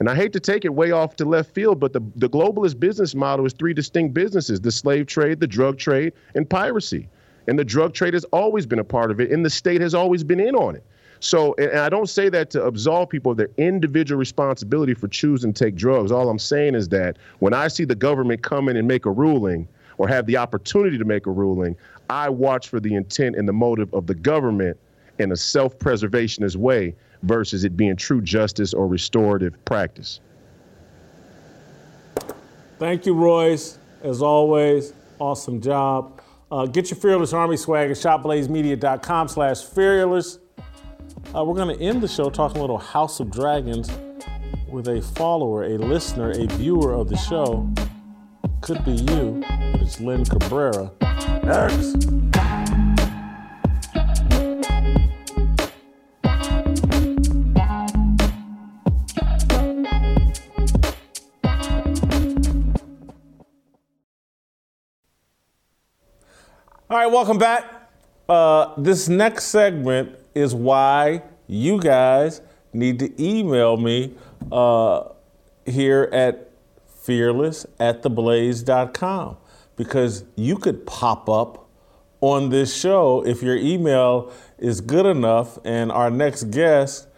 And I hate to take it way off to left field, but the, the globalist business model is three distinct businesses the slave trade, the drug trade, and piracy. And the drug trade has always been a part of it, and the state has always been in on it. So, and I don't say that to absolve people of their individual responsibility for choosing to take drugs. All I'm saying is that when I see the government come in and make a ruling or have the opportunity to make a ruling, I watch for the intent and the motive of the government in a self preservationist way versus it being true justice or restorative practice. Thank you, Royce. As always, awesome job. Uh, get your Fearless Army swag at shopblazemedia.com slash fearless. Uh, we're going to end the show talking a little House of Dragons with a follower, a listener, a viewer of the show. Could be you, it's Lynn Cabrera. Next. All right, welcome back. Uh, this next segment is why you guys need to email me uh, here at fearless at theblaze.com because you could pop up on this show if your email is good enough. And our next guest,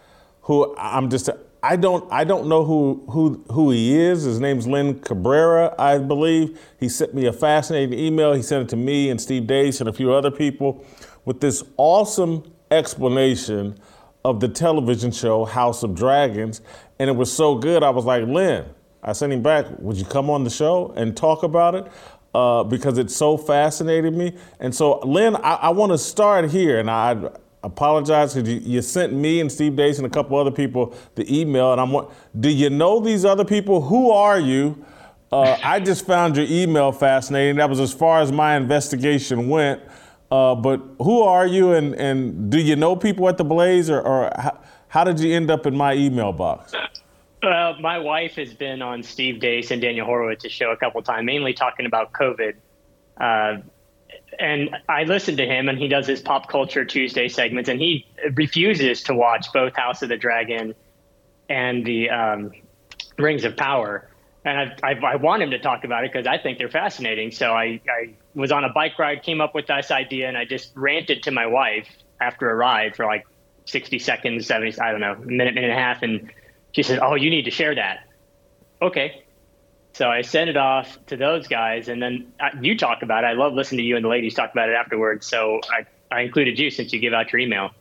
who I'm just I don't I don't know who who who he is. His name's Lynn Cabrera, I believe. He sent me a fascinating email. He sent it to me and Steve Deace and a few other people with this awesome explanation of the television show House of Dragons. And it was so good, I was like, Lynn, I sent him back, would you come on the show and talk about it? Uh, because it so fascinated me. And so, Lynn, I, I want to start here, and I apologize because you, you, sent me and Steve Deace and a couple other people the email, and I'm. Do you know these other people? Who are you? Uh, I just found your email fascinating. That was as far as my investigation went. Uh, but who are you, and, and do you know people at the Blaze, or, or how, how did you end up in my email box? Uh, my wife has been on Steve Deace and Daniel Horowitz's show a couple times, mainly talking about COVID. And I listen to him, and he does his pop culture Tuesday segments, and he refuses to watch both House of the Dragon and the um, Rings of Power. And I, I, I, want him to talk about it because I think they're fascinating. So I, I was on a bike ride, came up with this idea, and I just ranted to my wife after a ride for like 60 seconds, 70, I don't know, a minute, minute and a half. And she said, Oh, you need to share that. Okay. So I sent it off to those guys, and then uh, you talk about it. I love listening to you and the ladies talk about it afterwards. So I, I included you since you give out your email.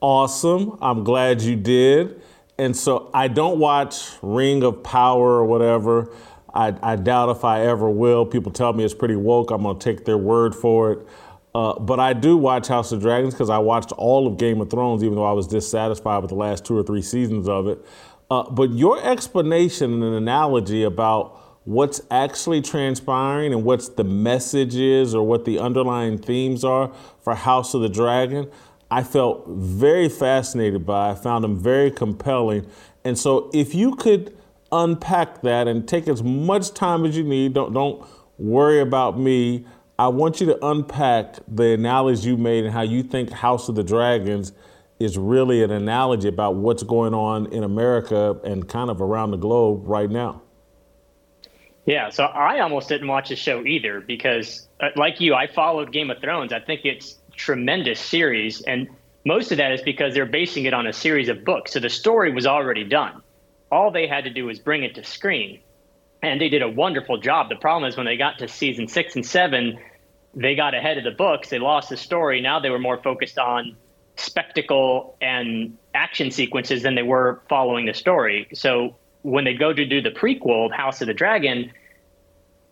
Awesome. I'm glad you did. And so I don't watch Ring of Power or whatever. I, I doubt if I ever will. People tell me it's pretty woke. I'm going to take their word for it. Uh, but I do watch House of Dragons because I watched all of Game of Thrones, even though I was dissatisfied with the last two or three seasons of it. Uh, but your explanation and analogy about what's actually transpiring and what's the message is or what the underlying themes are for House of the Dragon, I felt very fascinated by. I found them very compelling. And so if you could unpack that and take as much time as you need, don't don't worry about me. I want you to unpack the analogy you made and how you think House of the Dragons is really an analogy about what's going on in America and kind of around the globe right now. Yeah, so I almost didn't watch the show either because, uh, like you, I followed Game of Thrones. I think it's tremendous series, and most of that is because they're basing it on a series of books. So the story was already done. All they had to do was bring it to screen, and they did a wonderful job. The problem is when they got to season six and seven, they got ahead of the books. They lost the story. Now they were more focused on spectacle and action sequences than they were following the story. So when they go to do the prequel, House of the Dragon,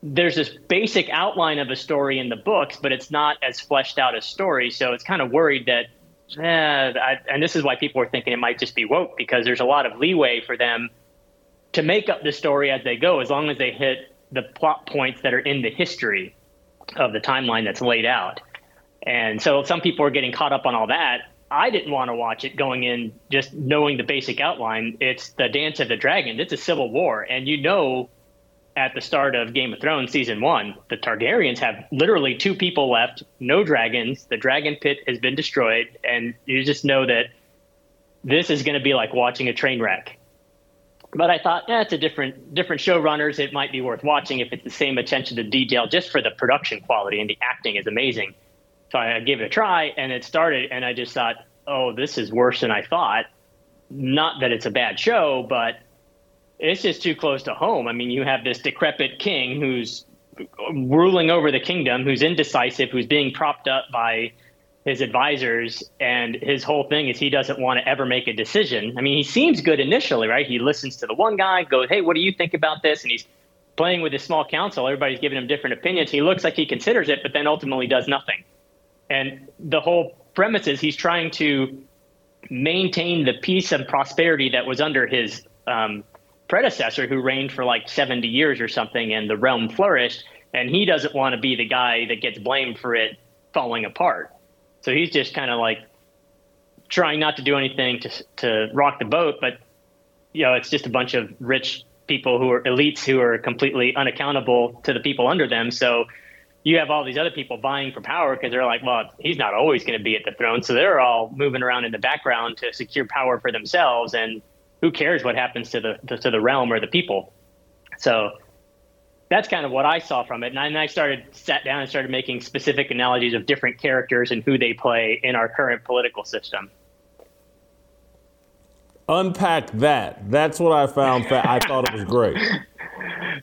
there's this basic outline of a story in the books, but it's not as fleshed out a story. So it's kind of worried that, eh, I, and this is why people are thinking it might just be woke because there's a lot of leeway for them to make up the story as they go, as long as they hit the plot points that are in the history of the timeline that's laid out. And so some people are getting caught up on all that. I didn't want to watch it going in just knowing the basic outline. It's the Dance of the Dragon. It's a civil war. And you know, at the start of Game of Thrones season one, the Targaryens have literally two people left, no dragons. The dragon pit has been destroyed. And you just know that this is going to be like watching a train wreck. But I thought, yeah, it's a different different showrunners. It might be worth watching if it's the same attention to detail, just for the production quality and the acting is amazing. So I gave it a try, and it started, and I just thought, oh, this is worse than I thought. Not that it's a bad show, but it's just too close to home. I mean, you have this decrepit king who's ruling over the kingdom, who's indecisive, who's being propped up by his advisors, and his whole thing is he doesn't want to ever make a decision. I mean, he seems good initially, right? He listens to the one guy, goes, "Hey, what do you think about this?" and he's playing with his small council. Everybody's giving him different opinions. He looks like he considers it, but then ultimately does nothing. And the whole premise is he's trying to maintain the peace and prosperity that was under his um, predecessor, who reigned for like 70 years or something, and the realm flourished. And he doesn't want to be the guy that gets blamed for it falling apart. So he's just kind of like trying not to do anything to to rock the boat, but you know, it's just a bunch of rich people who are elites who are completely unaccountable to the people under them. So you have all these other people vying for power because they're like, well, he's not always going to be at the throne. So they're all moving around in the background to secure power for themselves. And who cares what happens to the to, to the realm or the people? So that's kind of what I saw from it. And I, and I started sat down and started making specific analogies of different characters and who they play in our current political system. Unpack that. That's what I found. Fa- I thought it was great.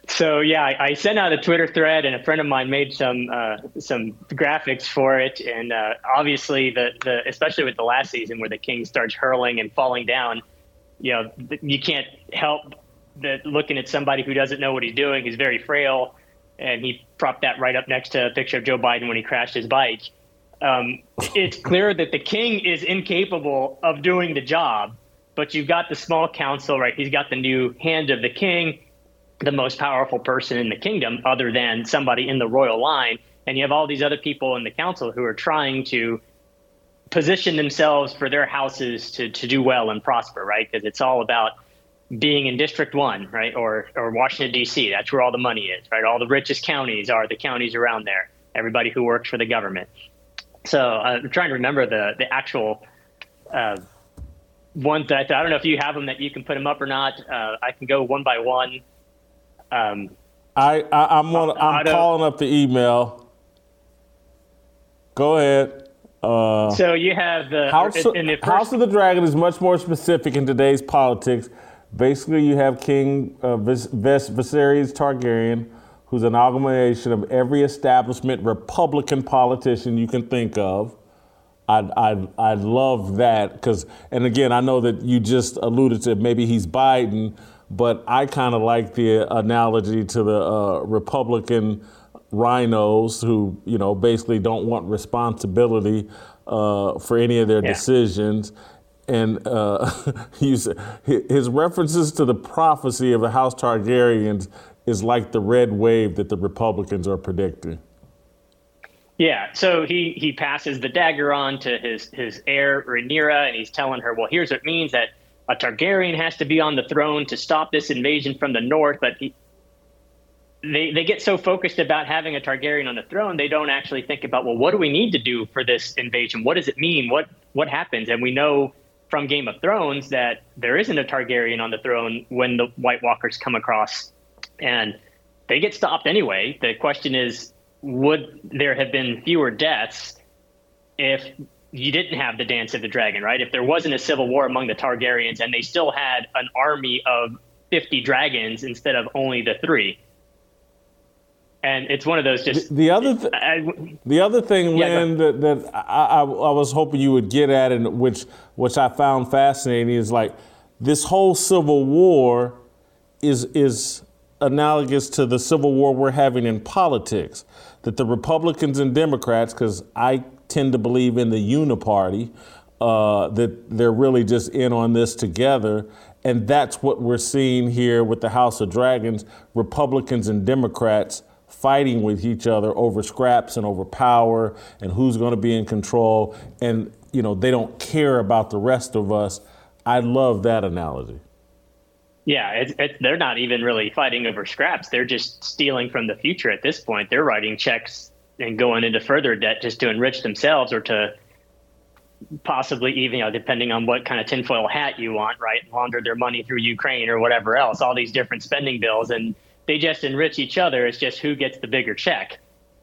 So yeah, I, I, sent out a Twitter thread, and a friend of mine made some uh, some graphics for it. And uh, obviously, the the especially with the last season where the king starts hurling and falling down, you know, you can't help that looking at somebody who doesn't know what he's doing. He's very frail, and he propped that right up next to a picture of Joe Biden when he crashed his bike. Um, it's clear that the king is incapable of doing the job, but you've got the small council, right? He's got the new hand of the king, the most powerful person in the kingdom, other than somebody in the royal line. And you have all these other people in the council who are trying to position themselves for their houses to, to do well and prosper, right? Because it's all about being in District One, right, or or Washington D.C. That's where all the money is, right? All the richest counties are the counties around there. Everybody who works for the government. So uh, I'm trying to remember the the actual uh, ones that I don't know if you have them that you can put them up or not. Uh, I can go one by one. Um, I, I am on, I'm calling up the email. Go ahead. Uh, so you have the House, the House of the Dragon is much more specific in today's politics Basically, you have King uh, Vis- Vis- Viserys Targaryen, who's an amalgamation of every establishment Republican politician you can think of. I I I love that because, and again, I know that you just alluded to maybe he's Biden, but I kind of like the analogy to the uh, Republican RINOs who you know basically don't want responsibility uh, for any of their yeah. decisions and uh, his references to the prophecy of the House Targaryens is like the red wave that the Republicans are predicting. Yeah, so he he passes the dagger on to his his heir Rhaenyra, and he's telling her, well, here's what it means that a Targaryen has to be on the throne to stop this invasion from the north, but he, they they get so focused about having a Targaryen on the throne, they don't actually think about, well, what do we need to do for this invasion? What does it mean? What what happens? And we know from Game of Thrones that there isn't a Targaryen on the throne when the White Walkers come across, and they get stopped anyway. The question is, would there have been fewer deaths if you didn't have the Dance of the Dragon, right? If there wasn't a civil war among the Targaryens and they still had an army of 50 dragons instead of only the three and it's one of those just the, other th- I, the other thing yeah, Lynn, that, that I, I, I, was hoping you would get at and which which I found fascinating is like this whole civil war is is analogous to the civil war we're having in politics that the Republicans and Democrats because I tend to believe in the uniparty uh, that they're really just in on this together and that's what we're seeing here with the House of Dragons Republicans and Democrats fighting with each other over scraps and over power and who's going to be in control and you know they don't care about the rest of us. I love that analogy yeah it's, it's, they're not even really fighting over scraps they're just stealing from the future at this point they're writing checks and going into further debt just to enrich themselves or to possibly even, you know, depending on what kind of tinfoil hat you want, right? Launder their money through Ukraine or whatever else, all these different spending bills. And they just enrich each other. It's just who gets the bigger check,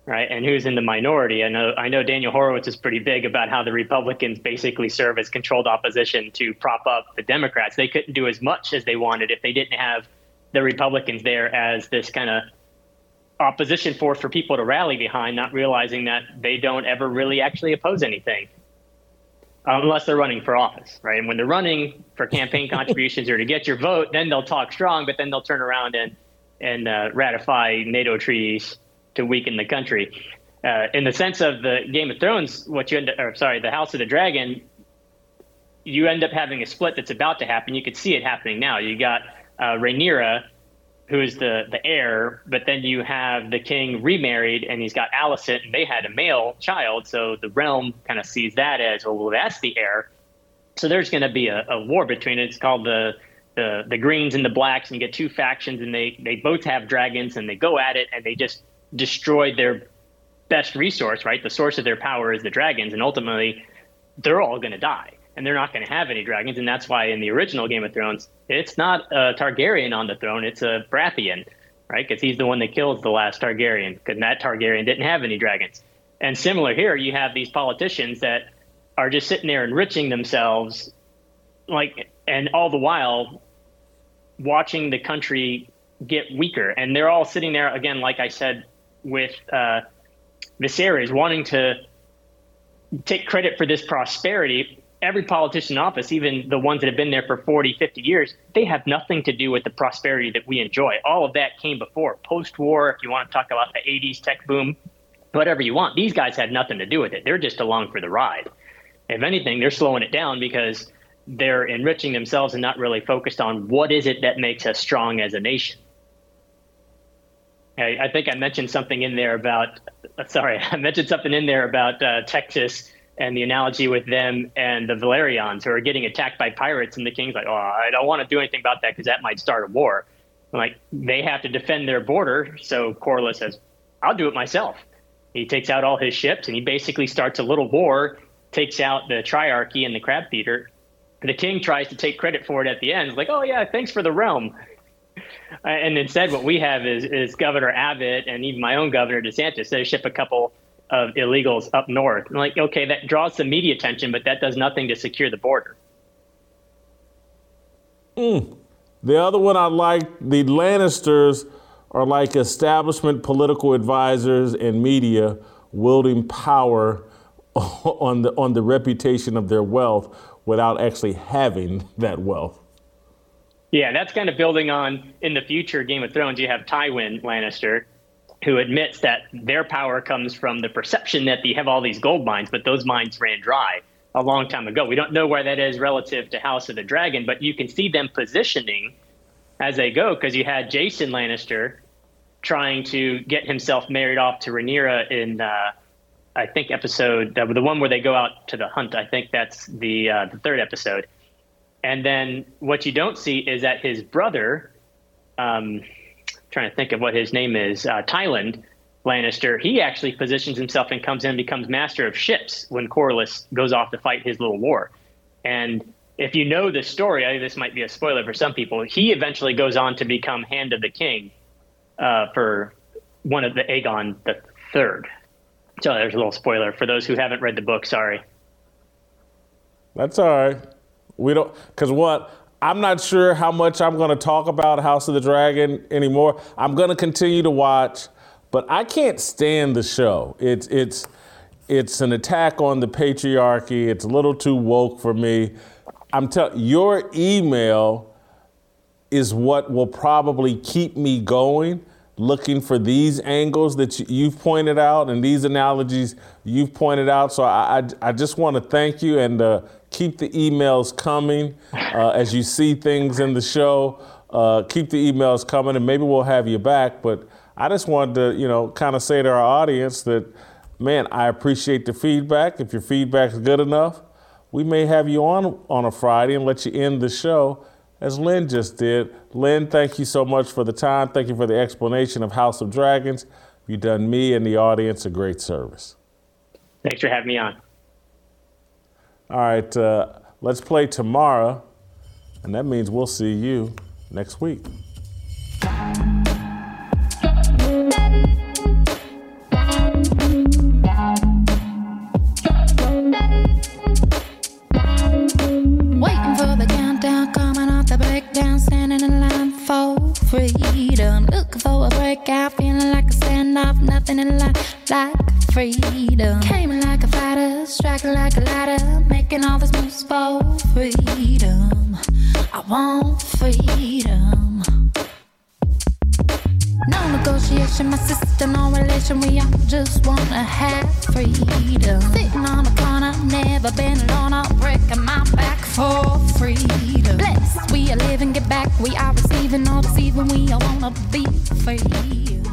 right? And who's in the minority. I know, I know Daniel Horowitz is pretty big about how the Republicans basically serve as controlled opposition to prop up the Democrats. They couldn't do as much as they wanted if they didn't have the Republicans there as this kind of opposition force for people to rally behind, not realizing that they don't ever really actually oppose anything unless they're running for office, right? And when they're running for campaign contributions or to get your vote, then they'll talk strong, but then they'll turn around and and uh, ratify NATO treaties to weaken the country. Uh, in the sense of the Game of Thrones, what you end up, or sorry, the House of the Dragon, you end up having a split that's about to happen. You could see it happening now. You got uh, Rhaenyra who is the the heir, but then you have the king remarried and he's got Alicent and they had a male child, so the realm kind of sees that as well, well that's the heir. So there's going to be a, a, war between it. It's called the, the the greens and the blacks, and you get two factions, and they they both have dragons, and they go at it, and they just destroy their best resource, right? The source of their power is the dragons, and ultimately they're all going to die and they're not going to have any dragons, and that's why in the original Game of Thrones, it's not a Targaryen on the throne; it's a Baratheon, right? Because he's the one that kills the last Targaryen, because that Targaryen didn't have any dragons. And similar here, you have these politicians that are just sitting there enriching themselves, like, and all the while watching the country get weaker, and they're all sitting there again, like I said, with uh, Viserys wanting to take credit for this prosperity every politician in office, even the ones that have been there for 40, 50 years, they have nothing to do with the prosperity that we enjoy. All of that came before. Post war, if you want to talk about the 80s tech boom, whatever you want, these guys had nothing to do with it. They're just along for the ride. If anything, they're slowing it down because they're enriching themselves and not really focused on what is it that makes us strong as a nation. I, I think I mentioned something in there about, sorry, I mentioned something in there about uh, Texas and the analogy with them and the Velaryons who are getting attacked by pirates, and the king's like, "Oh, I don't want to do anything about that because that might start a war." like they have to defend their border, so Corlys says, "I'll do it myself." He takes out all his ships and he basically starts a little war, takes out the Triarchy and the Crab Feeder. The king tries to take credit for it at the end. Like, "Oh yeah, thanks for the realm." And instead, what we have is, is Governor Abbott and even my own Governor DeSantis. They ship a couple of illegals up north. I'm like, okay, that draws some media attention, but that does nothing to secure the border. Mm. The other one I like, the Lannisters are like establishment political advisors and media wielding power on the on the reputation of their wealth without actually having that wealth. Yeah, that's kind of building on in the future Game of Thrones. You have Tywin Lannister, who admits that their power comes from the perception that they have all these gold mines, but those mines ran dry a long time ago. We don't know where that is relative to House of the Dragon, but you can see them positioning as they go because you had Jason Lannister trying to get himself married off to Rhaenyra in, uh, I think, episode the one where they go out to the hunt. I think that's the uh, the third episode. And then what you don't see is that his brother, um, trying to think of what his name is, uh, Tyland Lannister, he actually positions himself and comes in and becomes master of ships when Corlys goes off to fight his little war. And if you know the story, I this might be a spoiler for some people. He eventually goes on to become Hand of the King uh, for one of the Aegon the Third. So there's a little spoiler for those who haven't read the book. Sorry. That's all right. We don't because what I'm not sure how much I'm going to talk about House of the Dragon anymore. I'm going to continue to watch, but I can't stand the show. It's it's it's an attack on the patriarchy. It's a little too woke for me. I'm telling your email is what will probably keep me going looking for these angles that you've pointed out and these analogies you've pointed out. So I, I, I just want to thank you and uh, keep the emails coming uh, as you see things in the show. Uh, keep the emails coming, and maybe we'll have you back. But I just wanted to, you know, kind of say to our audience that, man, I appreciate the feedback. If your feedback is good enough, we may have you on on a Friday and let you end the show as Lynn just did. Lynn, thank you so much for the time. Thank you for the explanation of House of Dragons. You've done me and the audience a great service. Thanks for having me on. All right, uh, let's play tomorrow, and that means we'll see you next week. Waiting for the countdown, coming off the breakdown, standing in line for freedom. Looking for a breakout, feeling like a standoff, nothing in life like freedom. Came like a fighter, striking like a ladder, making all these moves for freedom. I want freedom. No negotiation, my sister, no relation. We all just wanna have freedom. Sitting on a corner, never been alone. I'm breaking my back for freedom. Blessed, we are living, get back. We are receiving, all deceiving. We all wanna be free.